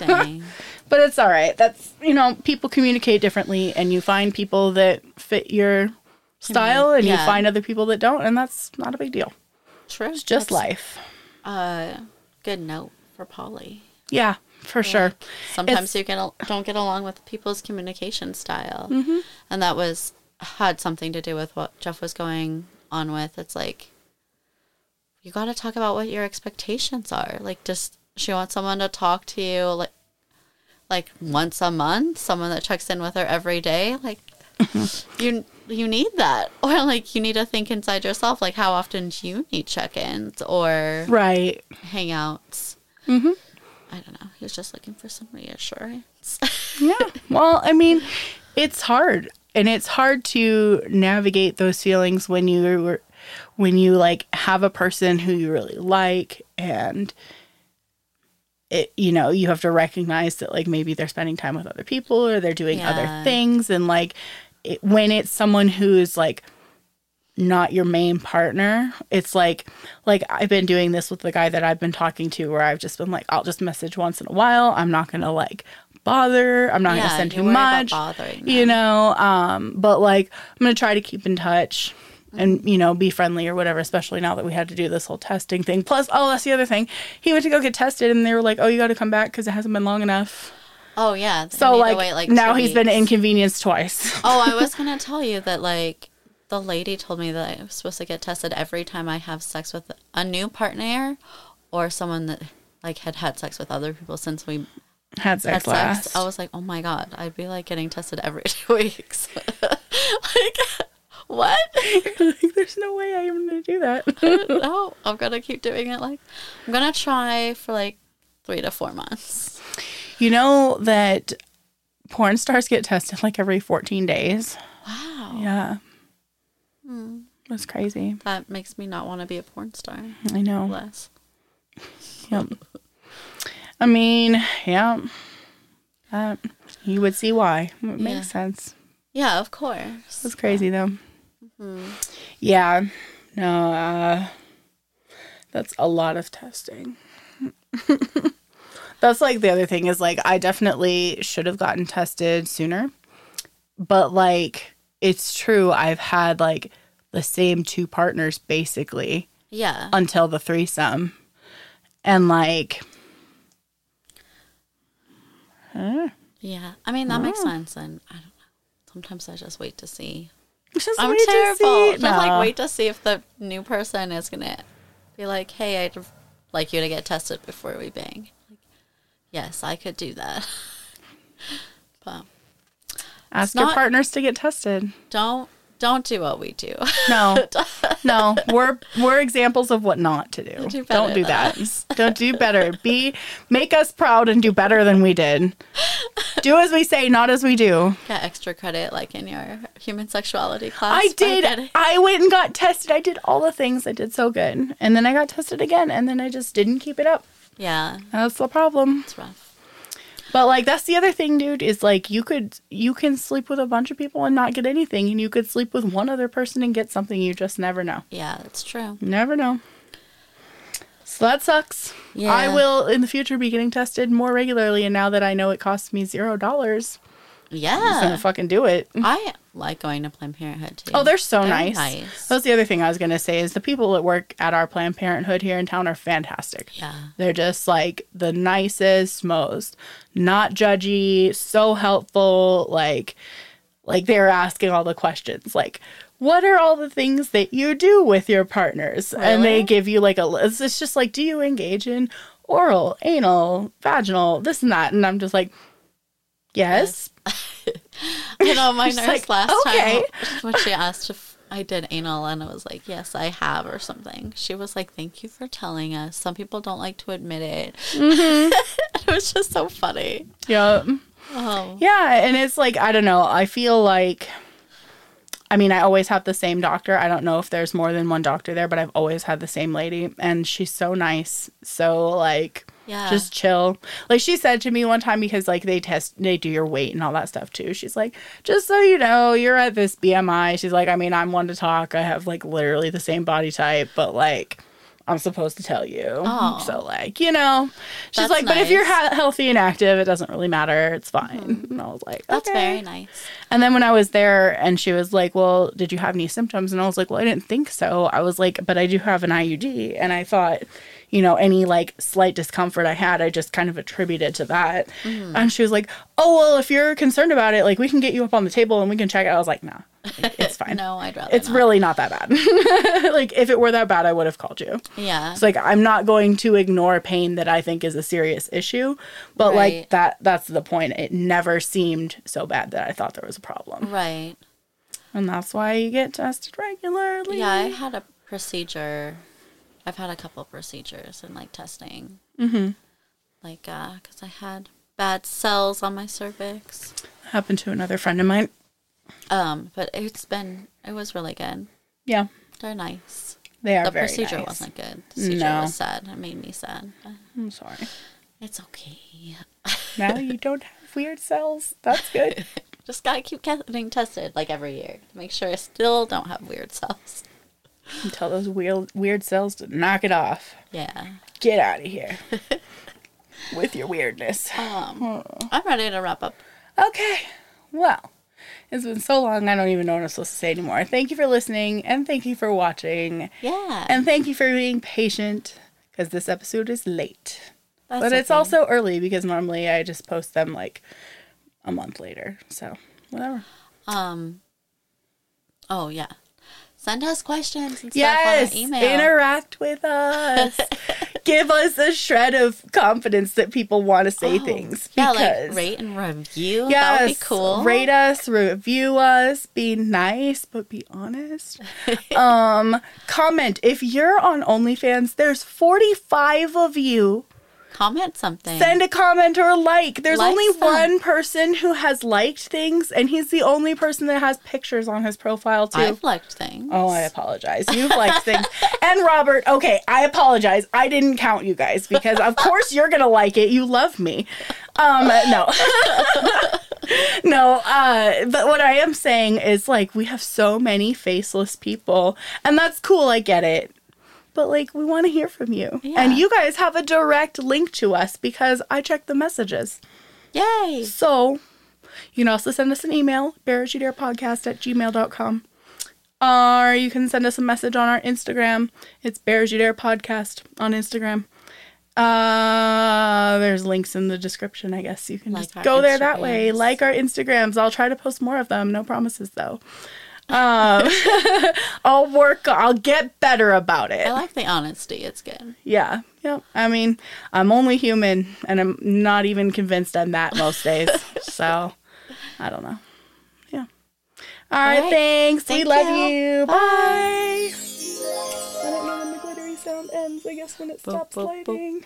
Dang. but it's all right. That's you know, people communicate differently and you find people that fit your style and you find other people that don't and that's not a big deal. True. It's just That's life. a good note for poly. Yeah, for sure. Sometimes It's- you get al- don't get along with people's communication style, Mm-hmm. and that was had something to do with what Jeff was going on with. It's like you got to talk about what your expectations are. Like just she wants someone to talk to you like like once a month, someone that checks in with her every day. Like you you need that. Or like you need to think inside yourself like how often do you need check-ins or Right. hangouts? Mm-hmm. I don't know. He was just looking for some reassurance. Yeah. Well, I mean, it's hard. And it's hard to navigate those feelings when you when you like have a person who you really like and it you know, you have to recognize that like maybe they're spending time with other people or they're doing Yeah. other things and like it, when it's someone who's like not your main partner it's like like i've been doing this with the guy that i've been talking to where i've just been like i'll just message once in a while. I'm not gonna like bother. I'm not Yeah, gonna send too much you know? Um but like i'm gonna try to keep in touch and you know be friendly or whatever especially now that we had to do this whole testing thing. Plus oh that's the other thing. He went to go get tested and they were like oh you got to come back because it hasn't been long enough oh yeah. so need to like, now he's been inconvenienced twice Oh, I was gonna tell you that like the lady told me that I'm supposed to get tested every time I have sex with a new partner or someone that like had had sex with other people since we had sex had last. I was like, oh my god, I'd be like getting tested every two weeks. like, what? like, there's no way i'm gonna do that no, I'm gonna keep doing it. Like, I'm gonna try for like three to four months. You know that porn stars get tested like every 14 days. Wow, Yeah. Hmm. That's crazy. that makes me not want to be a porn star I know. less. Yep. I mean, yeah. Uh, you would see why. It Yeah. makes sense. Yeah, of course. That's crazy though. Mm-hmm. Yeah. No, uh, that's a lot of testing. that's like the other thing is like I definitely should have gotten tested sooner. But like it's true I've had like the same two partners basically Yeah. until the threesome. And like huh? Yeah, I mean that Oh. makes sense, and I don't know. Sometimes I just wait to see. Just I'm terrible. Just No. like wait to see if the new person is gonna be like, "Hey, I'd like you to get tested before we bang." Yes, I could do that, but Ask your not- partners to get tested. don't don't do what we do. No, no, we're we're examples of what not to do. do don't do that. us. Don't do better. Be make us proud and do better than we did. Do as we say, not as we do. Get extra credit, like in your human sexuality class. I did. I went and got tested. I did all the things. I did so good, and then I got tested again, and then I just didn't keep it up. Yeah, That's the problem. it's rough. But like that's the other thing, dude, is like you could you can sleep with a bunch of people and not get anything, and you could sleep with one other person and get something. You just never know. Yeah, that's true. Never know. So that sucks. Yeah. I will in the future be getting tested more regularly, and now that I know it costs me zero dollars, I'm gonna fucking do it. I like going to Planned Parenthood too. Oh, they're so They're nice. nice. That's the other thing I was gonna say is the people that work at our Planned Parenthood here in town are fantastic. Yeah. They're just like the nicest, most not judgy, so helpful. Like, like they're asking all the questions. Like, what are all the things that you do with your partners? And they give you like a list. It's just like, do you engage in oral, anal, vaginal, this and that? And I'm just like, yes. You know, my nurse like, last okay. time when she asked if I did anal, and I was like, "Yes, I have," or something. She was like, "Thank you for telling us." Some people don't like to admit it. Mm-hmm. it was just so funny. Yeah. Oh, Yeah, and it's like I don't know. I feel like I mean, I always have the same doctor. I don't know if there's more than one doctor there, but I've always had the same lady and she's so nice. So like yeah. just chill. Like she said to me one time because like they test they do your weight and all that stuff too. She's like, "Just so you know, you're at this BMI." She's like, "I mean, I'm one to talk. I have like literally the same body type, but like I'm supposed to tell you." Aw. So like, you know, she's That's like, "But if you're ha- healthy and active, it doesn't really matter. It's fine." Mm-hmm. And I was like, That's "Okay." very nice. And then when I was there and she was like, Well, did you have any symptoms? And I was like, Well, I didn't think so. I was like, But I do have an IUD. And I thought, you know, any like slight discomfort I had, I just kind of attributed to that. Mm-hmm. And she was like, Oh, well, if you're concerned about it, like we can get you up on the table and we can check it. I was like, Nah, Like, it's fine. no, I'd rather. It's not. really not that bad. like if it were that bad, I would have called you. Yeah. It's like I'm not going to ignore pain that I think is a serious issue, but like that that's the point. It never seemed so bad that I thought there was a problem. right. And that's why you get tested regularly. Yeah, I had a procedure. I've had a couple procedures and like testing. Mm-hmm. Like, uh, because I had bad cells on my cervix. Happened to another friend of mine. Um, but it's been it was really good. Yeah. They're nice. They are the procedure nice. wasn't good. The procedure No. was sad. It made me sad. I'm sorry. It's okay. Now you don't have weird cells. That's good. Just gotta keep getting tested like every year to make sure I still don't have weird cells. And Tell those weird weird cells to knock it off. Yeah. Get out of here. With your weirdness. Um, I'm ready to wrap up. Okay. Well, it's been so long, I don't even know what I'm supposed to say anymore. Thank you for listening, and thank you for watching, Yeah. and thank you for being patient, because this episode is late. That's but it's also early, because normally I just post them like a month later. So, whatever. um. Oh yeah. Send us questions and stuff Yes, on our email. interact with us. Give us a shred of confidence that people want to say Oh, things. Yeah, because like rate and review. Yes, that would be cool. Rate us, review us, be nice, but be honest. um, comment if you're on OnlyFans. There's 45 of you. Comment something. Send a comment or a like. There's Like only some. one person who has liked things, and he's the only person that has pictures on his profile too. I've liked things. Oh, I apologize. You've liked things. And Robert, okay, I apologize. I didn't count you guys because of course you're gonna like it. You love me. Um no. no, uh but what I am saying is like we have so many faceless people and that's cool, I get it. But like we want to hear from you. Yeah. And you guys have a direct link to us because I check the messages. Yay! So you can also send us an email, bareasyoudare.podcast at gmail.com. Or you can send us a message on our Instagram. It's Bare As You Dare Podcast on Instagram. Uh, there's links in the description, I guess. You can Like just go there that way. Like our Instagrams. I'll try to post more of them. No promises though. Um, I'll work, I'll get better about it. I like the honesty. It's good. Yeah. Yep. I mean, I'm only human and I'm not even convinced I'm that most days. so, I don't know. Yeah. All right. right. Thanks. we Thank love you. you. Bye. Bye. I don't know when the glittery sound ends. I guess when it Boop, stops boop, boop.